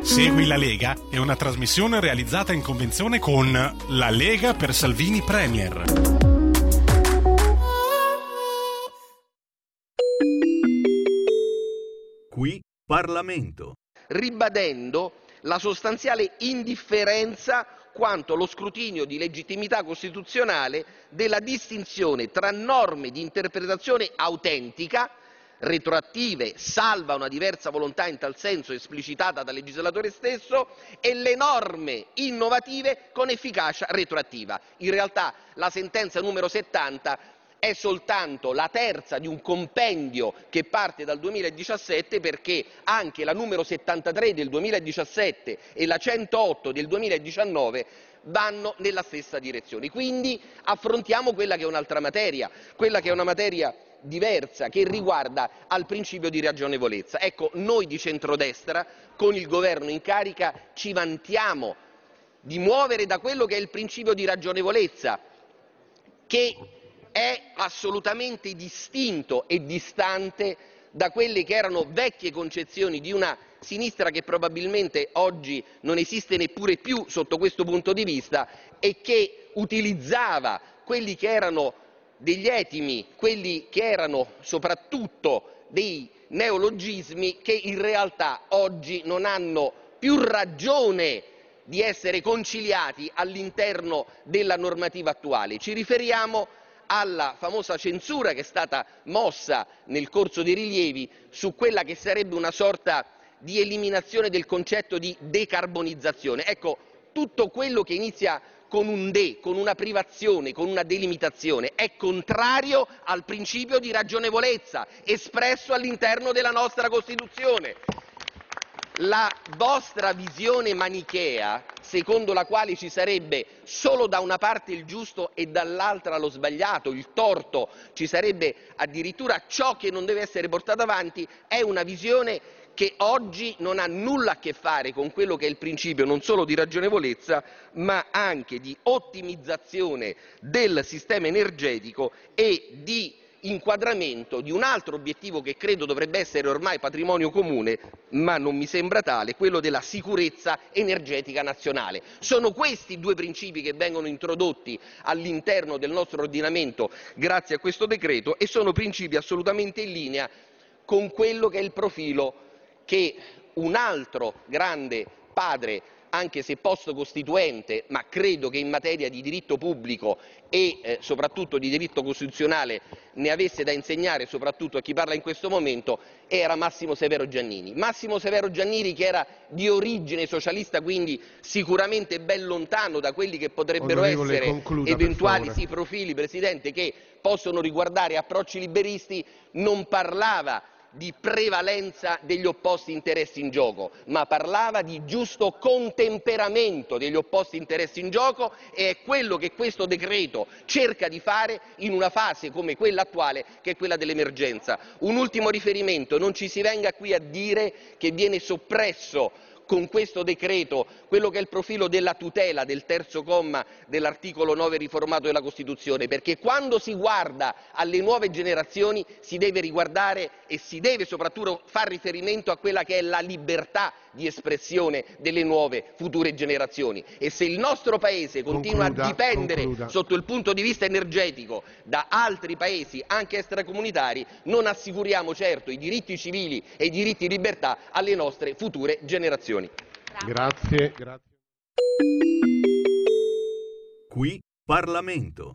Segui la Lega è una trasmissione realizzata in convenzione con La Lega per Salvini Premier. Qui Parlamento. Ribadendo la sostanziale indifferenza quanto allo scrutinio di legittimità costituzionale della distinzione tra norme di interpretazione autentica retroattive, salva una diversa volontà in tal senso esplicitata dal legislatore stesso, e le norme innovative con efficacia retroattiva. In realtà la sentenza numero 70 è soltanto la terza di un compendio che parte dal 2017 perché anche la numero 73 del 2017 e la 108 del 2019 vanno nella stessa direzione. Quindi affrontiamo quella che è un'altra materia, quella che è una materia diversa che riguarda al principio di ragionevolezza. Ecco, noi di centrodestra con il governo in carica ci vantiamo di muovere da quello che è il principio di ragionevolezza che è assolutamente distinto e distante da quelle che erano vecchie concezioni di una sinistra che probabilmente oggi non esiste neppure più sotto questo punto di vista e che utilizzava quelli che erano degli etimi, quelli che erano soprattutto dei neologismi che in realtà oggi non hanno più ragione di essere conciliati all'interno della normativa attuale. Ci riferiamo alla famosa censura che è stata mossa nel corso dei rilievi su quella che sarebbe una sorta di eliminazione del concetto di decarbonizzazione. Ecco, tutto quello che inizia con un de, con una privazione, con una delimitazione, è contrario al principio di ragionevolezza espresso all'interno della nostra Costituzione. La vostra visione manichea, secondo la quale ci sarebbe solo da una parte il giusto e dall'altra lo sbagliato, il torto, ci sarebbe addirittura ciò che non deve essere portato avanti, è una visione che oggi non ha nulla a che fare con quello che è il principio non solo di ragionevolezza, ma anche di ottimizzazione del sistema energetico e di inquadramento di un altro obiettivo che credo dovrebbe essere ormai patrimonio comune, ma non mi sembra tale, quello della sicurezza energetica nazionale. Sono questi due principi che vengono introdotti all'interno del nostro ordinamento grazie a questo decreto e sono principi assolutamente in linea con quello che è il profilo che un altro grande padre anche se post costituente, ma credo che in materia di diritto pubblico e eh, soprattutto di diritto costituzionale ne avesse da insegnare soprattutto a chi parla in questo momento, era Massimo Severo Giannini. Massimo Severo Giannini che era di origine socialista, quindi sicuramente ben lontano da quelli che potrebbero essere concluda, eventuali sì, profili, Presidente, che possono riguardare approcci liberisti, non parlava di prevalenza degli opposti interessi in gioco, ma parlava di giusto contemperamento degli opposti interessi in gioco e è quello che questo decreto cerca di fare in una fase come quella attuale, che è quella dell'emergenza. Un ultimo riferimento, non ci si venga qui a dire che viene soppresso con questo decreto quello che è il profilo della tutela del terzo comma dell'articolo 9 riformato della Costituzione, perché quando si guarda alle nuove generazioni si deve riguardare e si deve soprattutto far riferimento a quella che è la libertà di espressione delle nuove future generazioni e se il nostro paese continua Concluda, a dipendere concluda. sotto il punto di vista energetico da altri paesi anche extracomunitari non assicuriamo certo i diritti civili e i diritti di libertà alle nostre future generazioni. Grazie. grazie. Qui Parlamento.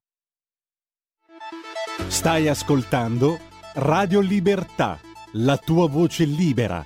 Stai ascoltando Radio Libertà, la tua voce libera,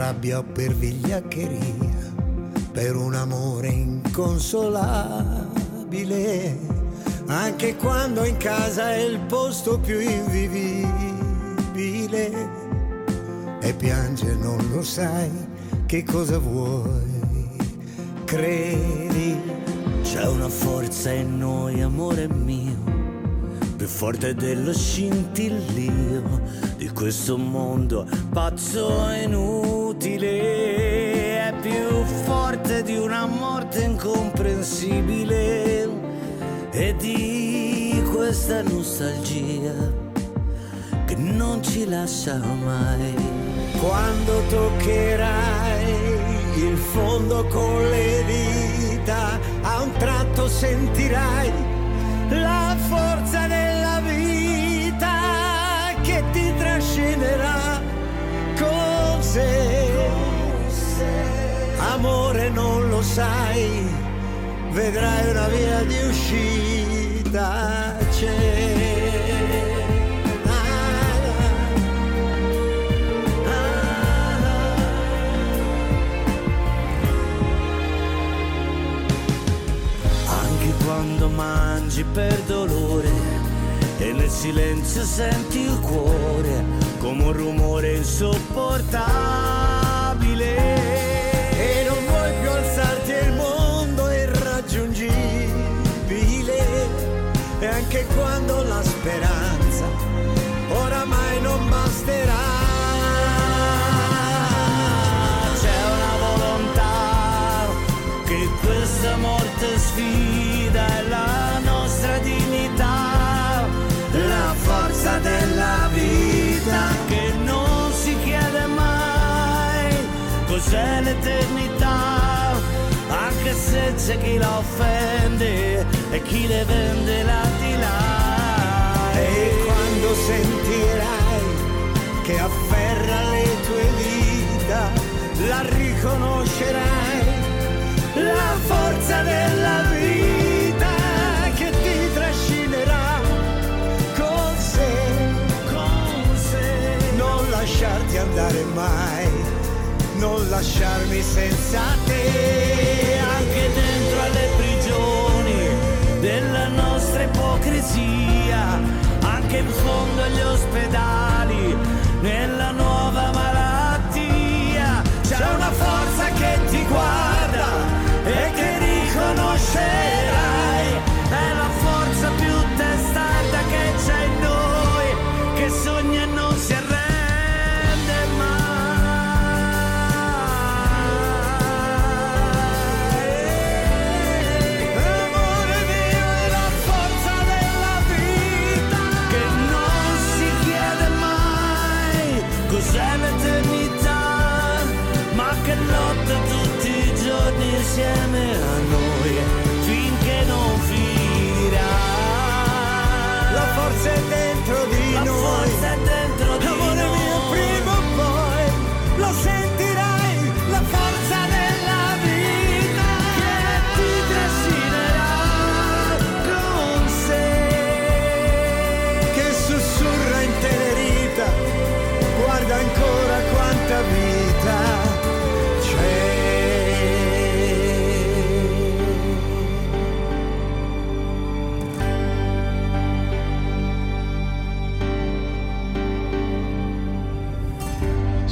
Per rabbia o per vigliaccheria, per un amore inconsolabile, anche quando in casa è il posto più invivibile e piange non lo sai che cosa vuoi, credi, c'è una forza in noi, amore mio più forte dello scintillio questo mondo pazzo e inutile, è più forte di una morte incomprensibile e di questa nostalgia che non ci lascia mai. Quando toccherai il fondo con le dita, a un tratto sentirai la forza della vita trascinerà con sé. amore non lo sai, vedrai una via di uscita c'è. Quando mangi per dolore e nel silenzio senti il cuore come un rumore insopportabile. E non vuoi più alzarti il mondo è irraggiungibile. E anche quando la speranza oramai non basterà. C'è una volontà che questa morte sfida c'è chi la offende e chi le vende là di là. E quando sentirai che afferra le tue dita, la riconoscerai la forza della vita che ti trascinerà con sé. Non lasciarti andare mai, non lasciarmi senza te, nostra ipocrisia, anche in fondo agli ospedali, nella nuova malattia, c'è una forza che ti guarda e che riconoscerai,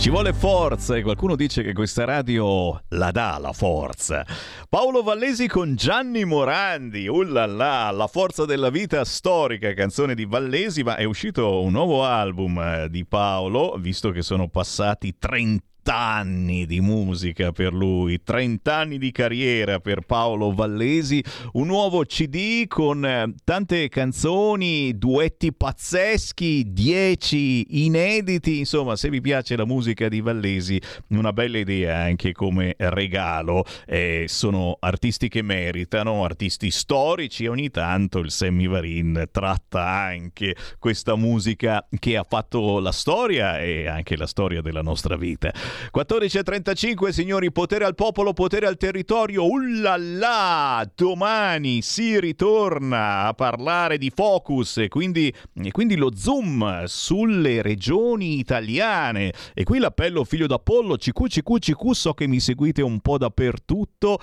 Ci vuole forza e qualcuno dice che questa radio la dà la forza. Paolo Vallesi con Gianni Morandi, ullala, la forza della vita storica, canzone di Vallesi, ma è uscito un nuovo album eh, di Paolo, visto che sono passati 30 anni di musica per lui, 30 anni di carriera per Paolo Vallesi, un nuovo CD con eh, tante canzoni, duetti pazzeschi, 10 inediti, insomma se vi piace la musica di Vallesi, una bella idea anche come regalo, Eh, sono artisti che meritano, artisti storici e ogni tanto il Sammy Varin tratta anche questa musica che ha fatto la storia e anche la storia della nostra vita. 14.35 signori, potere al popolo, potere al territorio, ullala, domani si ritorna a parlare di focus e quindi, e quindi lo zoom sulle regioni italiane. E qui l'appello figlio d'Apollo, CQ, CQ, CQ, so che mi seguite un po' dappertutto,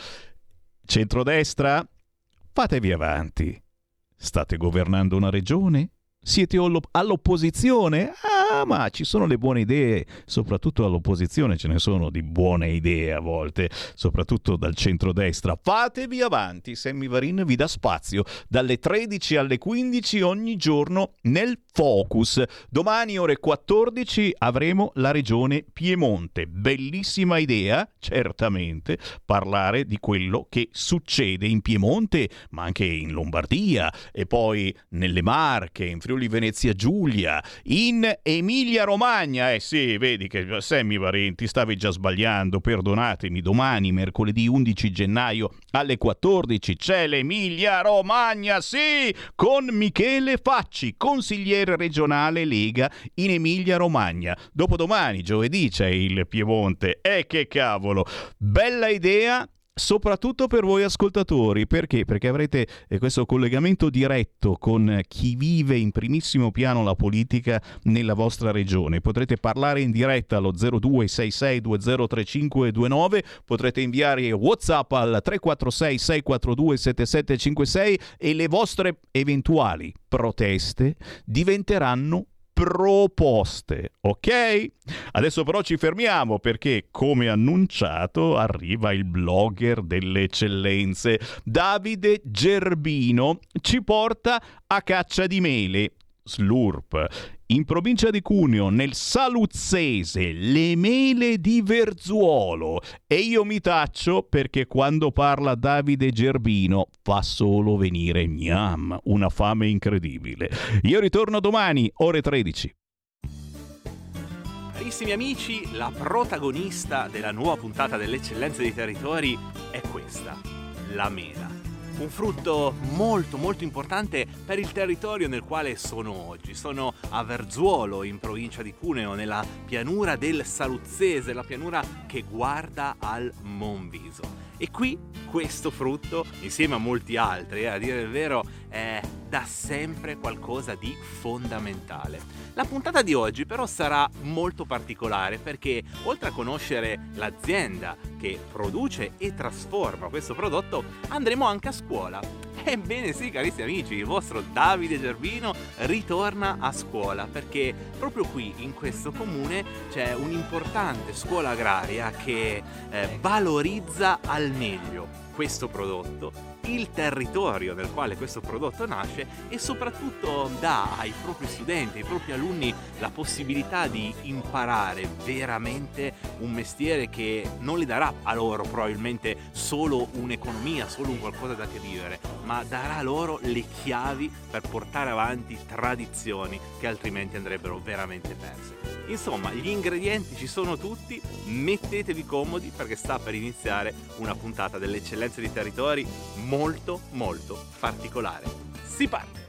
centrodestra, fatevi avanti, state governando una regione? Siete allo- all'opposizione? Ah, ma ci sono le buone idee, soprattutto all'opposizione ce ne sono di buone idee a volte, soprattutto dal centrodestra. Fatevi avanti, Sammy Varin vi dà spazio dalle 13 alle 15 ogni giorno nel Focus. Domani ore 14 avremo la regione Piemonte. Bellissima idea, certamente, parlare di quello che succede in Piemonte, ma anche in Lombardia e poi nelle Marche, in Friuli Venezia Giulia, in Emilia Romagna. Eh sì, vedi che Sammy Varin ti stavi già sbagliando, perdonatemi. Domani, mercoledì 11 gennaio alle 14 c'è l'Emilia Romagna, sì, con Michele Facci, consigliere interregionale Lega in Emilia Romagna. Dopodomani, giovedì, c'è il Piemonte. E che cavolo! Bella idea, Soprattutto per voi ascoltatori, perché? Perché avrete eh, questo collegamento diretto con chi vive in primissimo piano la politica nella vostra regione. Potrete parlare in diretta allo 0266203529, potrete inviare WhatsApp al 346 642 7756 e le vostre eventuali proteste diventeranno proposte, ok? Adesso però ci fermiamo perché, come annunciato, arriva il blogger delle eccellenze. Davide Gerbino ci porta a caccia di mele. Slurp. In provincia di Cuneo, nel Saluzzese, le mele di Verzuolo. E io mi taccio perché quando parla Davide Gerbino fa solo venire gnam, una fame incredibile. Io ritorno domani, ore 13. Carissimi amici, la protagonista della nuova puntata delle eccellenze dei territori è questa, la mela. Un frutto molto molto importante per il territorio nel quale sono oggi. Sono a Verzuolo, in provincia di Cuneo, nella pianura del Saluzzese, la pianura che guarda al Monviso. E qui questo frutto, insieme a molti altri, eh, a dire il vero, è da sempre qualcosa di fondamentale. La puntata di oggi però sarà molto particolare perché oltre a conoscere l'azienda che produce e trasforma questo prodotto, andremo anche a scuola. Ebbene sì, carissimi amici, il vostro Davide Gerbino ritorna a scuola perché proprio qui in questo comune c'è un'importante scuola agraria che eh, valorizza al meglio questo prodotto, il territorio nel quale questo prodotto nasce e soprattutto dà ai propri studenti, ai propri alunni la possibilità di imparare veramente un mestiere che non gli darà a loro probabilmente solo un'economia, solo un qualcosa da che vivere, ma darà loro le chiavi per portare avanti tradizioni che altrimenti andrebbero veramente perse. Insomma, gli ingredienti ci sono tutti, mettetevi comodi perché sta per iniziare una puntata delle eccellenze di territori molto molto particolare. Si parte!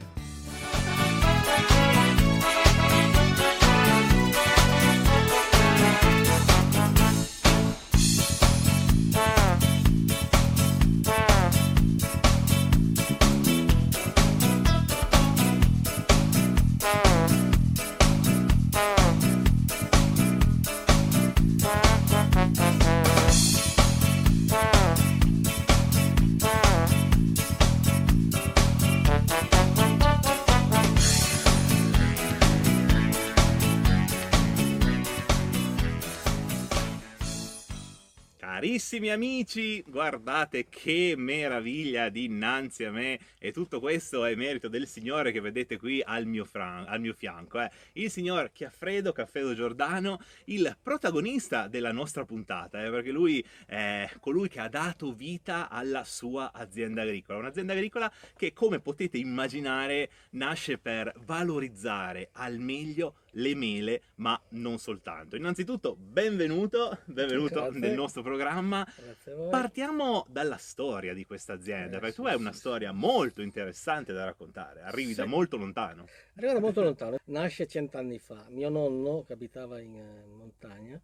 Carissimi amici, guardate che meraviglia dinanzi a me e tutto questo è merito del signore che vedete qui al mio, fran- al mio fianco, eh. il signor Chiaffredo, Caffredo Giordano, il protagonista della nostra puntata, eh, perché lui è colui che ha dato vita alla sua azienda agricola, un'azienda agricola che come potete immaginare nasce per valorizzare al meglio le mele, ma non soltanto. Innanzitutto, benvenuto, benvenuto Grazie. nel nostro programma. Grazie a voi. Partiamo dalla storia di questa azienda, Eh, perché sì, tu hai una sì. storia molto interessante da raccontare, arrivi da molto lontano. Arriva da molto lontano, nasce cent'anni fa. Mio nonno, che abitava in eh, montagna,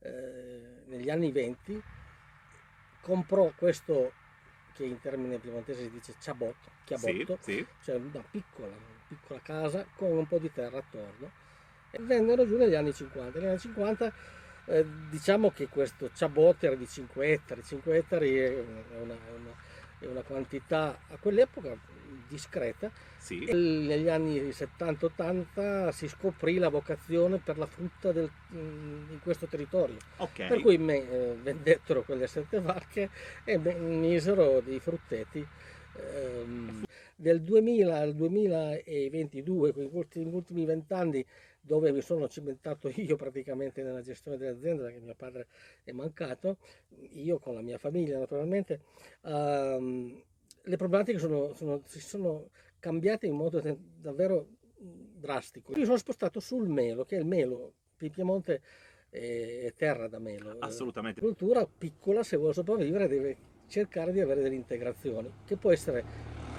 eh, negli anni 20, comprò questo che in termine piemontese si dice ciabot, chiabotto, cioè una piccola, una piccola casa con un po' di terra attorno. Vennero giù negli anni 50. Negli anni 50 eh, diciamo che questo ciabot era di 5 ettari, 5 ettari è una, è una- è una quantità a quell'epoca discreta. Sì. Negli anni 70-80 si scoprì la vocazione per la frutta del- in questo territorio. Ok. Per cui me, eh, vendettero quelle sette vacche e misero dei frutteti. Ehm, del 2000 al 2022, quindi gli ultimi, gli ultimi vent'anni, dove mi sono cimentato io praticamente nella gestione dell'azienda, perché mio padre è mancato, io con la mia famiglia naturalmente, ehm, le problematiche sono- sono- si sono cambiate in modo davvero drastico. Io sono spostato sul melo, che è il melo, Piemonte è terra da melo. Assolutamente. La cultura piccola, se vuole sopravvivere, deve cercare di avere delle integrazioni, che può essere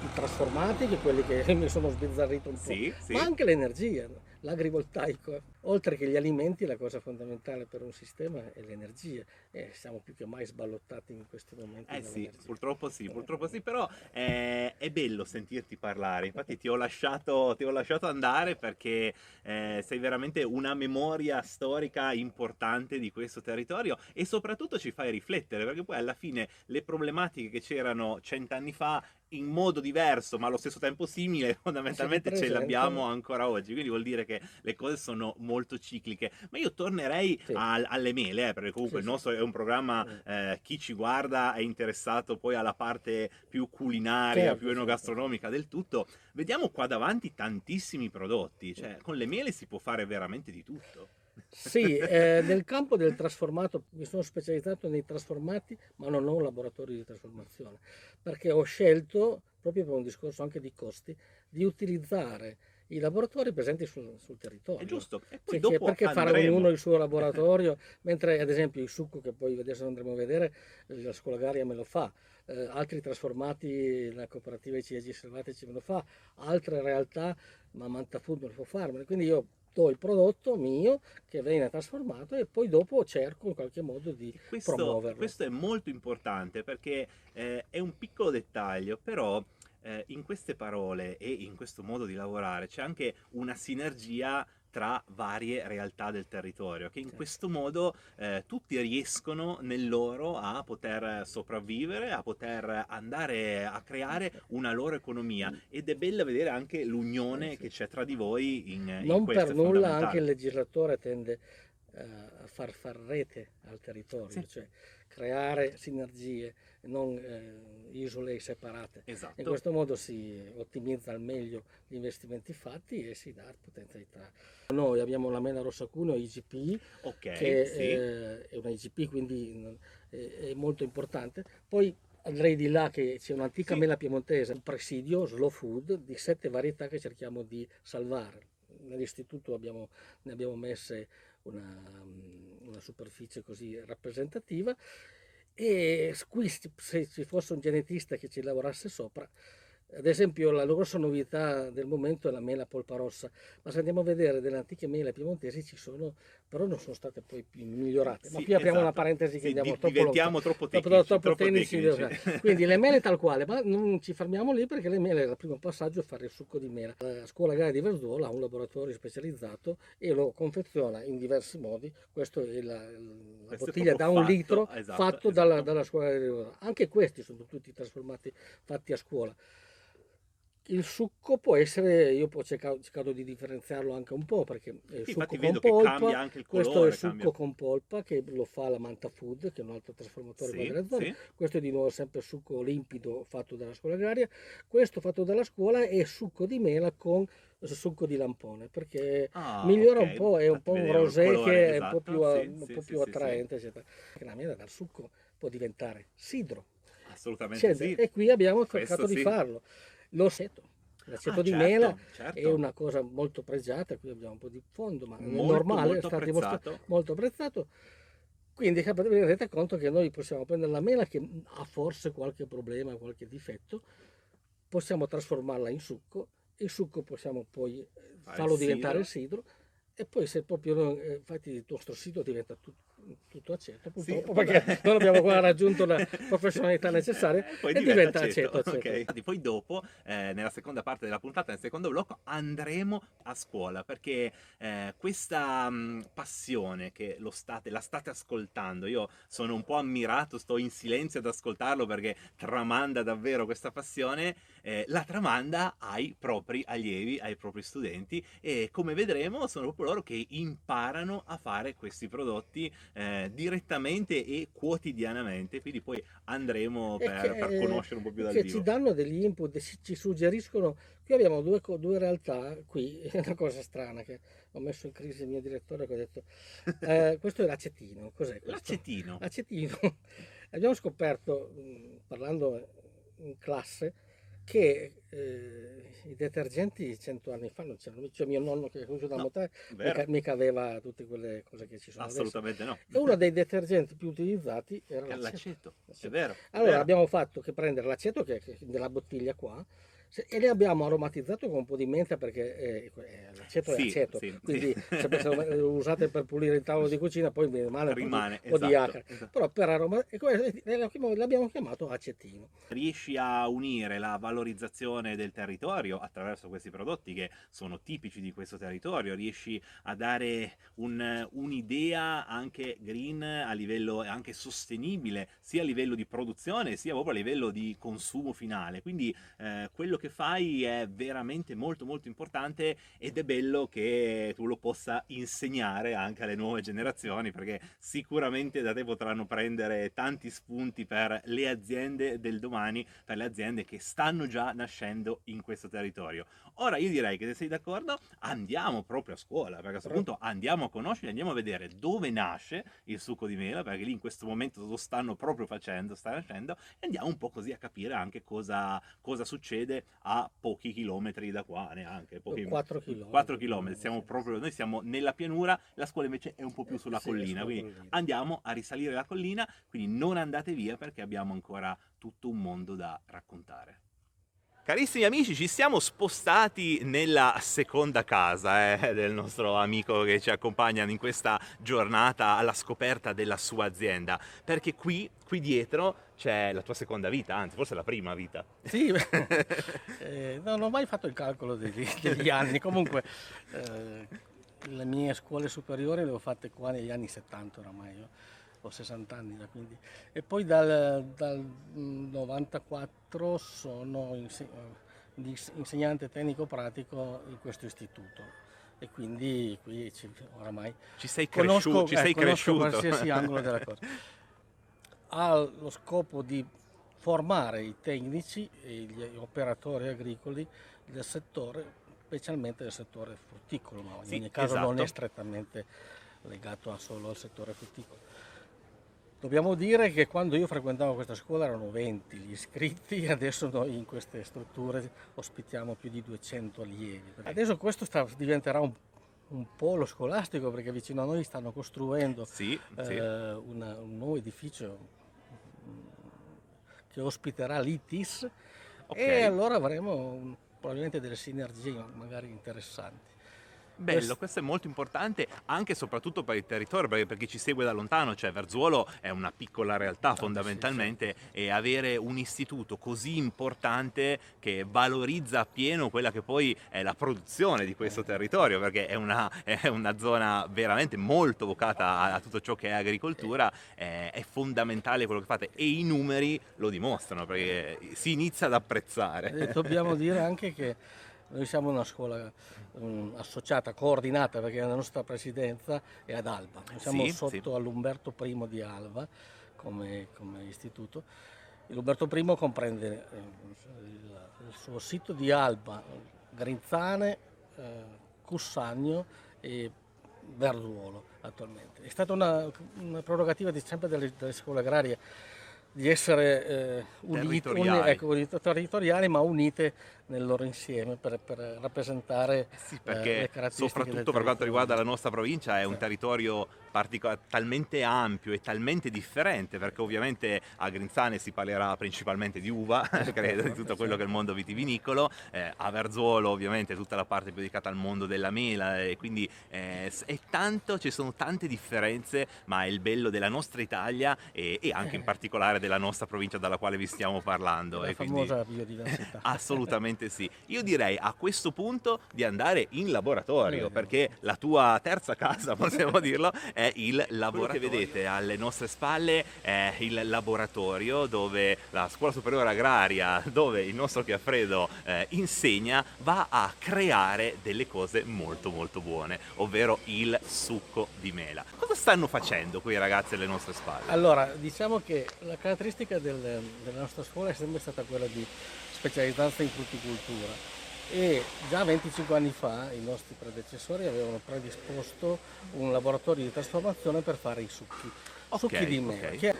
i trasformati, che quelli che mi sono sbizzarrito un po', Sì, sì. ma anche l'energia? L'agrivoltaico. Oltre che gli alimenti, la cosa fondamentale per un sistema è l'energia e siamo più che mai sballottati in questi momenti. Eh sì, purtroppo sì, purtroppo sì, però eh, è bello sentirti parlare, infatti ti ho lasciato, ti ho lasciato andare perché eh, sei veramente una memoria storica importante di questo territorio e soprattutto ci fai riflettere perché poi alla fine le problematiche che c'erano cent'anni fa in modo diverso ma allo stesso tempo simile fondamentalmente ce le presentano. abbiamo ancora oggi. Quindi vuol dire che le cose sono molto cicliche. Ma io tornerei al- alle mele eh, perché comunque Sì, il nostro è un programma eh, chi ci guarda è interessato poi alla parte più culinaria Certo, più sì. enogastronomica del tutto. Vediamo qua davanti tantissimi prodotti. Cioè con le mele si può fare veramente di tutto Sì, eh, nel campo del trasformato mi sono specializzato nei trasformati, ma non ho un laboratorio di trasformazione, perché ho scelto, proprio per un discorso anche di costi, di utilizzare i laboratori presenti sul, sul territorio. È giusto. E Cioè, poi che- dopo perché fare andremo. ognuno il suo laboratorio, mentre ad esempio il succo che poi adesso andremo a vedere, la scuola Garia me lo fa, eh, altri trasformati, la cooperativa I ciliegi selvatici me lo fa, altre realtà, ma Manta Food me lo può fare, quindi io do il prodotto mio che viene trasformato e poi dopo cerco in qualche modo di questo, promuoverlo. questo è molto importante perché eh, è un piccolo dettaglio, però eh, in queste parole e in questo modo di lavorare c'è anche una sinergia tra varie realtà del territorio che in questo modo eh, tutti riescono nel loro a poter sopravvivere, a poter andare a creare una loro economia. Ed è bello vedere anche l'unione che c'è tra di voi in, in non per nulla anche il legislatore tende eh, a far far rete al territorio, cioè creare sinergie, non eh, isole separate. Esatto. In questo modo si ottimizza al meglio gli investimenti fatti e si dà potenzialità. Noi abbiamo la mela rossa cuneo IGP, Ok, che sì. eh, è una IGP, quindi è, molto importante. Poi andrei di là che c'è un'antica mela piemontese, un presidio slow food di sette varietà che cerchiamo di salvare. Nell'istituto abbiamo, ne abbiamo messe una, una superficie così rappresentativa e qui se ci fosse un genetista che ci lavorasse sopra, ad esempio la grossa novità del momento è la mela polpa rossa, ma se andiamo a vedere delle antiche mele piemontesi ci sono, però non sono state poi migliorate. ma Sì, qui apriamo una esatto. parentesi che Sì, andiamo di- troppo diventiamo troppo tecnici, troppo troppo tecnici, tecnici. Quindi le mele tal quale, ma non ci fermiamo lì perché le mele, il primo passaggio è fare il succo di mela. La scuola Gara di Verzuola ha un laboratorio specializzato e lo confeziona in diversi modi. Questa è la, la Questo è bottiglia da un fatto, litro esatto, fatto dalla, dalla scuola di Verzuola. Anche questi sono tutti trasformati, fatti a scuola. Il succo può essere, io ho cercato, cercato di differenziarlo anche un po' perché è il Sì, succo con polpa, il questo è colore, il succo cambia. con polpa che lo fa la Manta Food, che è un altro trasformatore Sì, della zona. sì. Questo è di nuovo sempre succo limpido fatto dalla scuola agraria. Questo fatto dalla scuola è succo di mela con succo di lampone perché Ah, migliora ok. un po', è un po' un il rosé colore, che è un esatto. po' più, Sì, un po' più attraente, eccetera. La mela dal succo può diventare sidro. Assolutamente Cioè, sì. E qui abbiamo Questo cercato di sì. farlo. L'aceto. L'aceto Ah, di certo, mela certo. è una cosa molto pregiata, qui abbiamo un po' di fondo, ma è Molto, normale, molto è stato apprezzato. molto apprezzato. Quindi vi rendete conto che noi possiamo prendere la mela che ha forse qualche problema, qualche difetto, possiamo trasformarla in succo, il succo possiamo poi eh, farlo il diventare sidro. sidro e poi se proprio eh, infatti il nostro sito diventa tut- tutto aceto Sì, purtroppo vabbè. perché non abbiamo ancora raggiunto la professionalità necessaria Eh, poi e diventa aceto, aceto. ok. Infatti poi dopo, eh, nella seconda parte della puntata, nel secondo blocco, andremo a scuola perché eh, questa mh, passione che lo state, la state ascoltando, io sono un po' ammirato, sto in silenzio ad ascoltarlo perché tramanda davvero questa passione, eh, la tramanda ai propri allievi, ai propri studenti e come vedremo sono proprio loro che imparano a fare questi prodotti eh, direttamente e quotidianamente, quindi poi andremo per, che- per conoscere un po' più dal che vivo. ci danno degli input, ci, suggeriscono. Qui abbiamo due, due realtà, qui è una cosa strana che ho messo in crisi il mio direttore che ho detto, eh, questo è l'acetino, cos'è questo? L'acetino. Acetino. Abbiamo scoperto, parlando in classe, che eh, i detergenti cento anni fa non c'erano, cioè mio nonno che è conosciuto da No, Montale vero. mica, mica aveva tutte quelle cose che ci sono Assolutamente adesso. no. E uno dei detergenti più utilizzati era È l'aceto. l'aceto, è vero. è Allora vero. abbiamo fatto che prendere l'aceto che è nella bottiglia qua e ne abbiamo aromatizzato con un po' di menta perché eh, eh, l'aceto Sì, è aceto, sì, quindi sì. se lo usate per pulire il tavolo di cucina poi mi rimane, Rimane, un po' di esatto, acre. esatto. Però per aroma e questo l'abbiamo chiamato acetino. riesci a unire la valorizzazione del territorio attraverso questi prodotti che sono tipici di questo territorio, riesci a dare un- un'idea anche green a livello anche sostenibile, sia a livello di produzione sia proprio a livello di consumo finale. Quindi eh, quello che fai è veramente molto molto importante ed è bello che tu lo possa insegnare anche alle nuove generazioni perché sicuramente da te potranno prendere tanti spunti per le aziende del domani, per le aziende che stanno già nascendo in questo territorio. Ora io direi che se sei d'accordo andiamo proprio a scuola, perché a questo punto andiamo a conoscere, andiamo a vedere dove nasce il succo di mela, perché lì in questo momento lo stanno proprio facendo, sta nascendo, e andiamo un po' così a capire anche cosa, cosa succede a pochi chilometri da qua, neanche. Pochi, 4 chilometri. 4 chilometri, siamo proprio, noi siamo nella pianura, la scuola invece è un po' più sulla sì, collina, quindi collina. andiamo a risalire la collina, quindi non andate via perché abbiamo ancora tutto un mondo da raccontare. Carissimi amici, ci siamo spostati nella seconda casa eh, del nostro amico che ci accompagna in questa giornata alla scoperta della sua azienda, perché qui, qui dietro c'è la tua seconda vita, anzi forse la prima vita. Sì, eh, non ho mai fatto il calcolo degli, degli anni, comunque eh, le mie scuole superiori le ho fatte qua negli anni 70 oramai, io ho 60 anni da quindi. E poi dal, dal mm, 94 sono inse- eh, insegnante tecnico pratico in questo istituto e quindi qui ci, oramai Ci sei conosco, cresciuto, ci eh, sei conosco cresciuto. qualsiasi angolo della cosa. Ha lo scopo di formare i tecnici e gli operatori agricoli del settore, specialmente del settore frutticolo, ma in Sì, ogni caso non è esatto. strettamente legato solo al settore frutticolo. Dobbiamo dire che quando io frequentavo questa scuola erano 20 gli iscritti, adesso noi in queste strutture ospitiamo più di 200 allievi. Adesso questo sta- diventerà un, un polo scolastico perché vicino a noi stanno costruendo Sì, sì. eh, una- un nuovo edificio che ospiterà l'ITIS Ok. e allora avremo probabilmente delle sinergie magari interessanti. Bello, Quest- questo è molto importante anche e soprattutto per il territorio, perché per chi ci segue da lontano, cioè Verzuolo è una piccola realtà fondamentalmente e avere un istituto così importante che valorizza appieno quella che poi è la produzione di questo territorio, perché è una, è una zona veramente molto vocata a, a tutto ciò che è agricoltura, eh, è fondamentale quello che fate e i numeri lo dimostrano, perché si inizia ad apprezzare. E dobbiamo dire anche che noi siamo una scuola mm, associata, coordinata, perché la nostra presidenza è ad Alba. Noi siamo Sì, sotto sì. all'Umberto I di Alba come, come istituto. L'Umberto I comprende eh, il, suo sito di Alba, Grinzane, eh, Cussagno e Verzuolo attualmente. È stata una, una prerogativa di, sempre delle, delle scuole agrarie di essere eh, unite, uni- Territoriali. ecco, unite- territoriali, ma unite nel loro insieme per, per rappresentare eh, le perché caratteristiche soprattutto per quanto riguarda la nostra provincia è un territorio partico- talmente ampio e talmente differente perché ovviamente a Grinzane si parlerà principalmente di uva credo di tutto quello che è il mondo vitivinicolo eh, a Verzuolo ovviamente tutta la parte più dedicata al mondo della mela e quindi eh, è tanto ci sono tante differenze ma è il bello della nostra Italia e, e anche in particolare della nostra provincia dalla quale vi stiamo parlando La e quindi- famosa biodiversità. Assolutamente sì. Io direi a questo punto di andare in laboratorio, perché la tua terza casa, possiamo dirlo, è il laboratorio. Quello che vedete alle nostre spalle è il laboratorio dove la scuola superiore agraria, dove il nostro Chiaffredo eh, insegna, va a creare delle cose molto molto buone, ovvero il succo di mela. Cosa stanno facendo quei ragazzi alle nostre spalle? Allora, diciamo che la caratteristica del- della nostra scuola è sempre stata quella di specializzarsi in frutticoltura e già 25 anni fa i nostri predecessori avevano predisposto un laboratorio di trasformazione per fare i succhi, Ok, succhi di mela, ok. che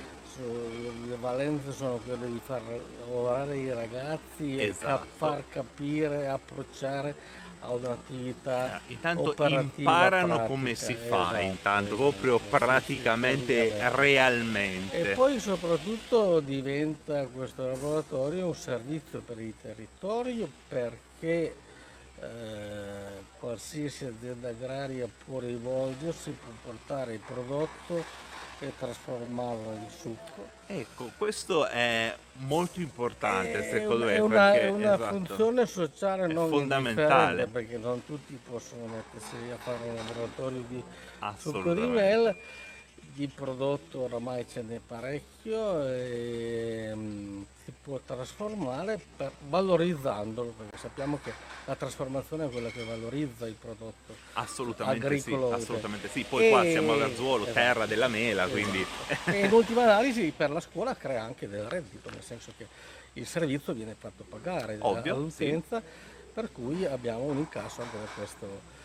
le valenze sono quelle di far lavorare i ragazzi e Esatto. cap- far capire, approcciare a un'attività Eh, Intanto imparano pratica, come si fa, esatto, intanto proprio praticamente realmente. E poi soprattutto diventa questo laboratorio un servizio per il territorio perché eh, qualsiasi azienda agraria può rivolgersi, può portare il prodotto e trasformarlo in succo. Ecco, questo è molto importante secondo me è una, perché è una esatto. funzione sociale È non fondamentale. perché non tutti possono mettersi a fare un laboratorio di succo di prodotto oramai ce n'è parecchio e mm, si può trasformare per- valorizzandolo perché sappiamo che la trasformazione è quella che valorizza il prodotto Assolutamente sì, agricolo assolutamente sì. Poi qua E- siamo a Verzuolo, esatto. terra della mela, quindi e in ultima analisi per la scuola crea anche del reddito, nel senso che il servizio viene fatto pagare Ovvio, all'utenza, per cui abbiamo un incasso anche da questo.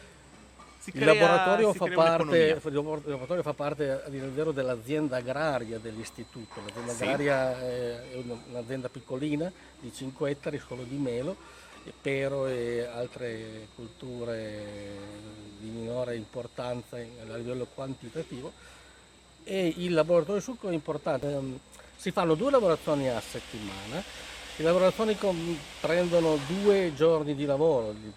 Si il, crea- laboratorio crea parte, il laboratorio fa parte vero dell'azienda agraria dell'istituto. L'azienda Sì. agraria è è un- un'azienda piccolina di 5 ettari solo di melo, e pero e altre culture di minore importanza a livello quantitativo e il laboratorio succo è importante. Ehm, Si fanno due lavorazioni a settimana. Le lavorazioni com- prendono due giorni di lavoro. Il,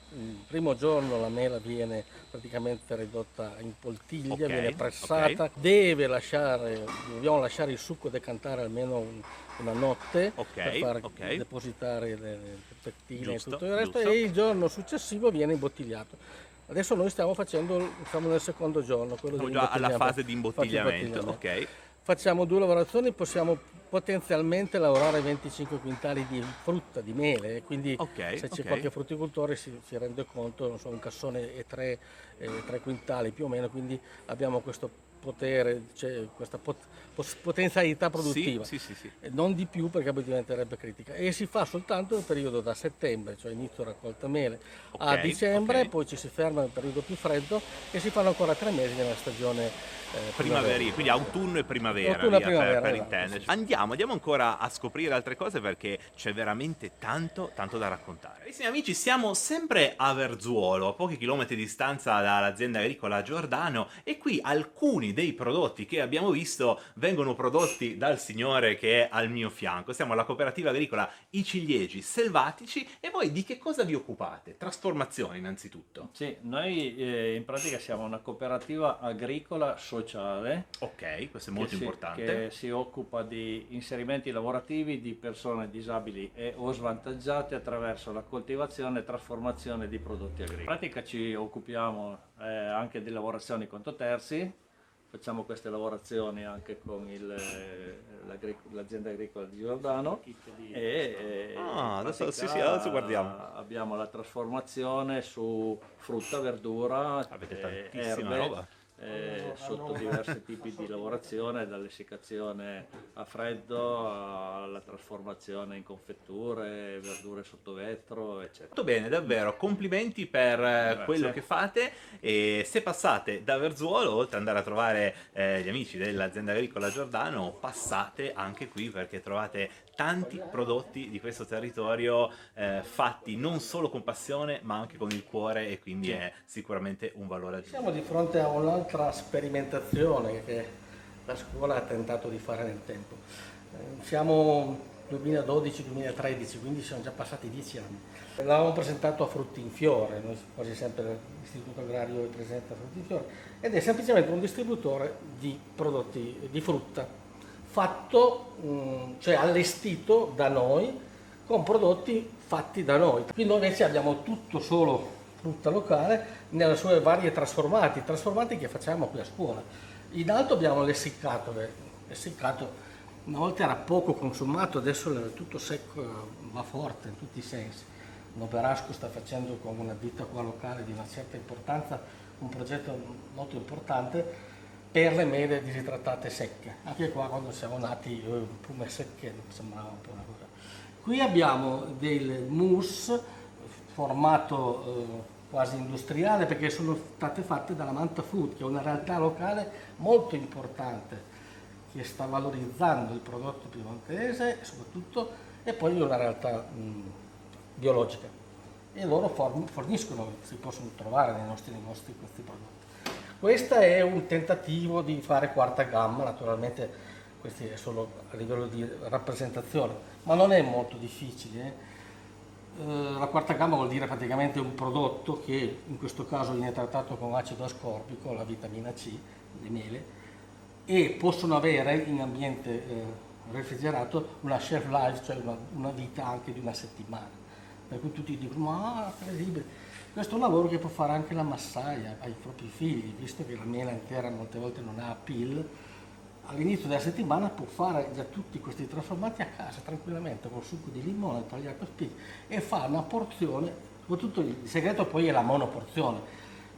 primo giorno la mela viene praticamente ridotta in poltiglia, Ok, viene pressata, deve lasciare, dobbiamo lasciare il succo decantare almeno un- una notte Ok, per far depositare le, pettine Giusto, e tutto il resto giusto. e il giorno successivo viene imbottigliato. Adesso noi stiamo facendo, siamo nel secondo giorno, quello Siamo di già alla imbottigliamento. fase di imbottigliamento, Fase ok. Facciamo due lavorazioni, possiamo potenzialmente lavorare 25 quintali di frutta, di mele, quindi Ok, se c'è ok. qualche frutticoltore si, si rende conto, non so, un cassone e tre, eh, tre quintali più o meno, quindi abbiamo questo potere, cioè questa pot- potenzialità produttiva. Sì, sì, sì, non di più perché poi diventerebbe critica. E si fa soltanto nel periodo da settembre, cioè inizio raccolta mele, a Ok, dicembre, ok. poi ci si ferma nel periodo più freddo e si fanno ancora tre mesi nella stagione eh, Primavera, quindi autunno e primavera, Autunno via, primavera, per, per esatto, intenderci. Andiamo, andiamo ancora a scoprire altre cose perché c'è veramente tanto, tanto da raccontare. Carissimi amici, siamo sempre a Verzuolo, a pochi chilometri di distanza dall'azienda agricola Giordano e qui alcuni dei prodotti che abbiamo visto vengono prodotti dal signore che è al mio fianco. Siamo alla cooperativa agricola I Ciliegi Selvatici e voi di che cosa vi occupate? Trasformazione innanzitutto. Sì, noi eh, in pratica siamo una cooperativa agricola sociale. Ok, questo è molto che si- importante. Che si occupa di inserimenti lavorativi di persone disabili e o svantaggiate attraverso la coltivazione e trasformazione di prodotti agricoli. In pratica ci occupiamo eh, anche di lavorazioni conto terzi, facciamo queste lavorazioni anche con il, eh, l'azienda agricola di Giordano e, eh, Ah, adesso- sì, sì, adesso guardiamo. Abbiamo la trasformazione su frutta, verdura, Avete eh, tantissima erbe, roba. Eh, sotto diversi tipi di lavorazione, dall'essiccazione a freddo alla trasformazione in confetture, verdure sotto vetro, eccetera. Molto bene, davvero, complimenti per eh, Grazie. quello che fate e se passate da Verzuolo, oltre ad andare a trovare eh, gli amici dell'azienda agricola Giordano, passate anche qui perché trovate tanti prodotti di questo territorio eh, fatti non solo con passione ma anche con il cuore e quindi è sicuramente un valore aggiunto. Siamo di fronte a un'altra sperimentazione che la scuola ha tentato di fare nel tempo. Eh, Siamo 2012-2013, quindi sono già passati dieci anni. L'avevamo presentato a Frutti in Fiore, noi quasi sempre l'Istituto Agrario è presente a Frutti in Fiore, ed è semplicemente un distributore di prodotti di frutta, fatto, mh, cioè allestito da noi con prodotti fatti da noi. Qui noi invece abbiamo tutto solo frutta locale nelle sue varie trasformati, trasformati che facciamo qui a scuola. In alto abbiamo l'essiccato, l'essiccato una volta era poco consumato, adesso è tutto secco, va forte in tutti i sensi. Noberasco sta facendo con una ditta qua locale di una certa importanza un progetto molto importante per le mele disidrattate secche. Anche qua quando siamo nati eh, pume secche sembrava un po' una cosa. Qui abbiamo del mousse formato eh, quasi industriale perché sono state fatte dalla Manta Food, che è una realtà locale molto importante, che sta valorizzando il prodotto piemontese soprattutto e poi una realtà mh, biologica e loro forniscono, si possono trovare nei nostri negozi questi prodotti. Questo è un tentativo di fare quarta gamma, naturalmente questo è solo a livello di rappresentazione, ma non è molto difficile. eh. Eh, La quarta gamma vuol dire praticamente un prodotto che in questo caso viene trattato con acido ascorbico, la vitamina C, le mele, e possono avere in ambiente eh, refrigerato una shelf life, cioè una, vita anche di una settimana. Per cui tutti dicono, ma incredibile. Questo è un lavoro che può fare anche la massaia ai propri figli, visto che la mela intera molte volte non ha appeal, all'inizio della settimana può fare già tutti questi trasformati a casa tranquillamente col succo di limone tagliato a spicchi e fa una porzione, soprattutto il segreto poi è la monoporzione,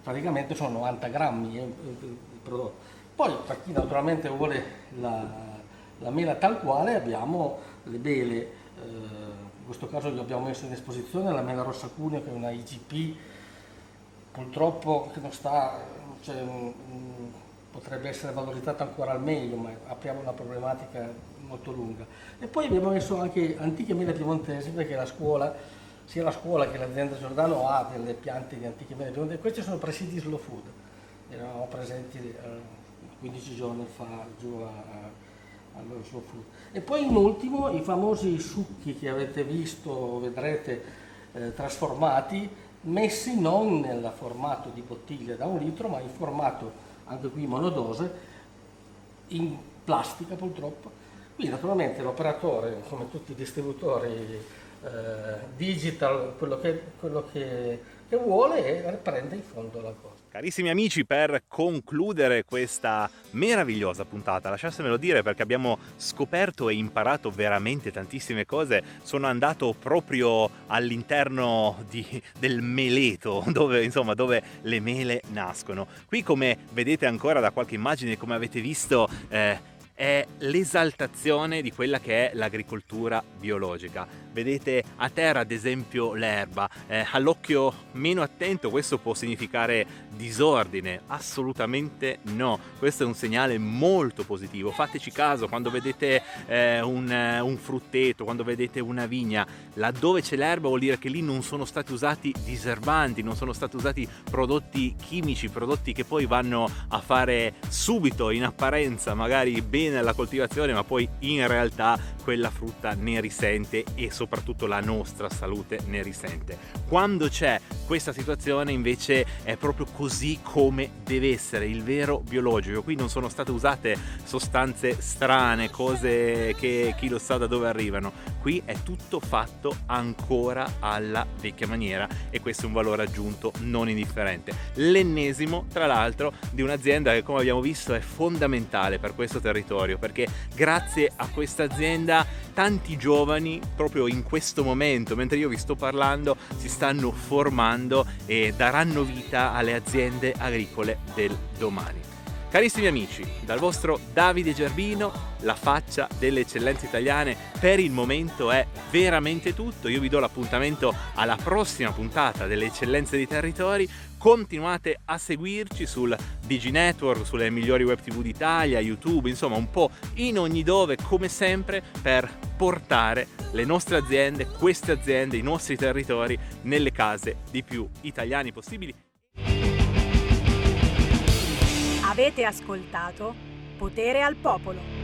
praticamente sono 90 grammi eh, il prodotto. Poi per chi naturalmente vuole la, la mela tal quale abbiamo le bele, eh, in questo caso vi abbiamo messo in esposizione la mela rossa cuneo che è una IGP, purtroppo sta, cioè, mm, potrebbe essere valorizzata ancora al meglio, ma apriamo una problematica molto lunga. E poi abbiamo messo anche antiche mele piemontesi perché la scuola, sia la scuola che l'azienda Giordano ha delle piante di antiche mele piemontesi, questi sono presidi slow food, eravamo presenti eh, 15 giorni fa giù a, allo slow food. E poi in ultimo i famosi succhi che avete visto, vedrete, eh, trasformati, messi non nel formato di bottiglia da un litro, ma in formato anche qui monodose, in plastica purtroppo. Qui naturalmente l'operatore, come tutti i distributori eh, digital, quello, che, quello che, che vuole e prende in fondo la cosa. Carissimi amici, per concludere questa meravigliosa puntata, lasciatemelo dire perché abbiamo scoperto e imparato veramente tantissime cose. Sono andato proprio all'interno di- del meleto, dove, insomma, dove le mele nascono. Qui, come vedete ancora da qualche immagine, come avete visto, eh, è l'esaltazione di quella che è l'agricoltura biologica. Vedete a terra ad esempio l'erba, eh, all'occhio meno attento questo può significare disordine, assolutamente no, questo è un segnale molto positivo, fateci caso quando vedete eh, un, un frutteto, quando vedete una vigna, laddove c'è l'erba vuol dire che lì non sono stati usati diserbanti, non sono stati usati prodotti chimici, prodotti che poi vanno a fare subito in apparenza magari bene la coltivazione, ma poi in realtà quella frutta ne risente e soprattutto la nostra salute ne risente. Quando c'è questa situazione invece è proprio così come deve essere il vero biologico. Qui non sono state usate sostanze strane, cose che chi lo sa da dove arrivano. Qui è tutto fatto ancora alla vecchia maniera e questo è un valore aggiunto non indifferente. L'ennesimo, tra l'altro, di un'azienda che come abbiamo visto è fondamentale per questo territorio perché grazie a questa azienda tanti giovani proprio in questo momento, mentre io vi sto parlando, si stanno formando e daranno vita alle aziende agricole del domani. Carissimi amici, dal vostro Davide Gerbino, la faccia delle eccellenze italiane per il momento è veramente tutto. Io vi do l'appuntamento alla prossima puntata delle eccellenze dei territori. Continuate a seguirci sul Digi Network, sulle migliori web tv d'Italia, YouTube, insomma un po' in ogni dove come sempre per portare le nostre aziende, queste aziende, i nostri territori nelle case di più italiani possibili. Avete ascoltato Potere al Popolo.